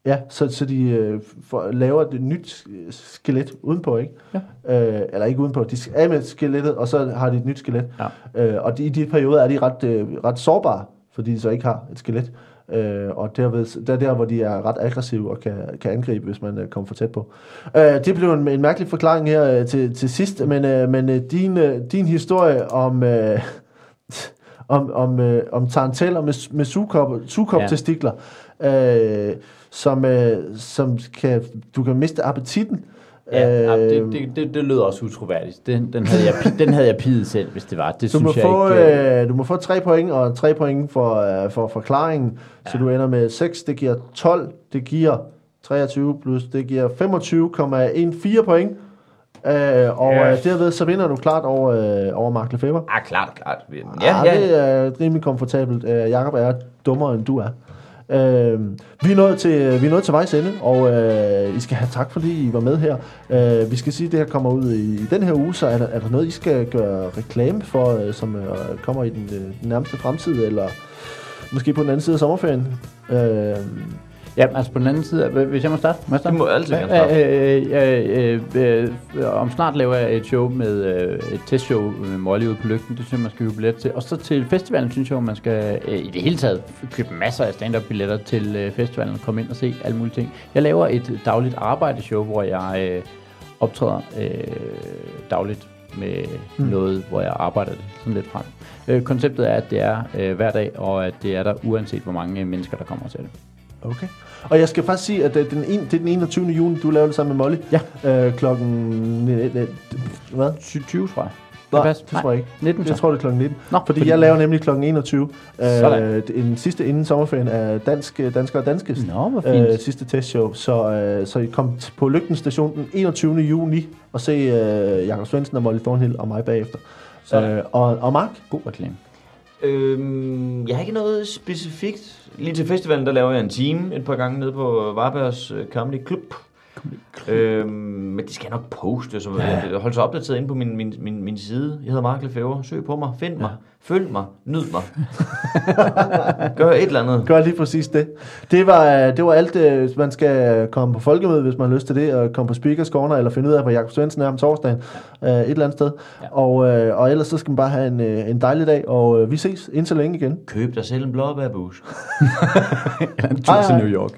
ja, så, så de øh, for, laver et nyt skelet udenpå, ikke? Ja. Øh, eller ikke udenpå, de er med skelettet, og så har de et nyt skelet. Ja. Øh, og de, i de perioder er de ret, øh, ret sårbare, fordi de så ikke har et skelet. Øh, og derved, det er der, hvor de er ret aggressive og kan, kan angribe, hvis man øh, kommer for tæt på. Øh, det blev en, en mærkelig forklaring her øh, til, til sidst, men, øh, men øh, din, øh, din historie om... Øh, om, om, øh, om taranteller med, med sugekop, sugekop-testikler, øh, som, øh, som kan, du kan miste appetitten. Ja, Øh, øh, det, det, det, det lød også utroværdigt. Den, den, havde jeg, den havde jeg pidet selv, hvis det var. Det Du må, synes jeg få, ikke... øh, øh, du må få 3 point, og 3 point for, øh, for forklaringen, ja. så du ender med 6, det giver 12, det giver 23 plus, det giver 25,14 point. Øh, og Ja. øh, derved så vinder du klart over, øh, over Mark Lefebvre. Ah, klart, klart. Ja, Ja, ja. det er rimelig komfortabelt. Øh, Jakob er dummere, end du er. Øh, vi, er nået til, vi er nået til vejs ende, og øh, I skal have tak, fordi I var med her. Øh, vi skal sige, at det her kommer ud i, i den her uge, så er der, er der noget, I skal gøre reklame for, øh, som øh, kommer i den, øh, den nærmeste fremtid, eller måske på den anden side af sommerferien? Øh, Ja, altså på den anden side, øh, hvis jeg må starte. Må jeg starte? Du må altid gerne starte. Øh, øh, øh, øh, om snart laver jeg et show med øh, et testshow med Molly ude på lygten. Det synes jeg, man skal købe billet til. Og så til festivalen synes jeg, man skal øh, i det hele taget købe masser af stand-up billetter til øh, festivalen og komme ind og se alle mulige ting. Jeg laver et dagligt arbejdeshow, hvor jeg øh, optræder øh, dagligt med mm. noget, hvor jeg arbejder det sådan lidt frem. Øh, konceptet er, at det er øh, hver dag, og at det er der uanset hvor mange mennesker, der kommer til det. Okay. Og jeg skal faktisk sige, at øh, den en, det er den 21. juni, du laver det sammen med Molly. Ja. Øh, klokken... øh, øh, Hvad? 20, tror jeg. Nej, passe? det tror jeg ikke. 19 Jeg tror, det er klokken 19. Nå, fordi, fordi- jeg laver nemlig klokken 21. Sådan. Øh, en sidste inden sommerferien af dansk, danskere og danskest. Nå, hvor fint. Øh, sidste testshow. Så, øh, så I kom på Lygten station den 21. juni og se øh, Jakob Svendsen og Molly Thornhill og mig bagefter. Sådan. Øh, og, og Mark? God reklame. Øhm, jeg har ikke noget specifikt. Lige til festivalen, der laver jeg en time et par gange nede på Varbergs øh, Comedy Club. Øhm, men det skal jeg nok poste, så ja. hold så opdateret inde på min, min, min, min side. Jeg hedder Mark Lefebvre. Søg på mig, find mig, følg mig, nyd mig. Gør et eller andet. Gør lige præcis det. Det var, øh, det var alt, øh, man skal komme på folkemøde, hvis man har lyst til det, og komme på Speakers Corner, eller finde ud af, hvor Jakob Svendsen er om torsdagen, øh, et eller andet sted. Ja. Og, og ellers så skal man bare have en, en dejlig dag, og vi ses indtil længe igen. Køb dig selv en blåbærbus. Eller en tur til. New York.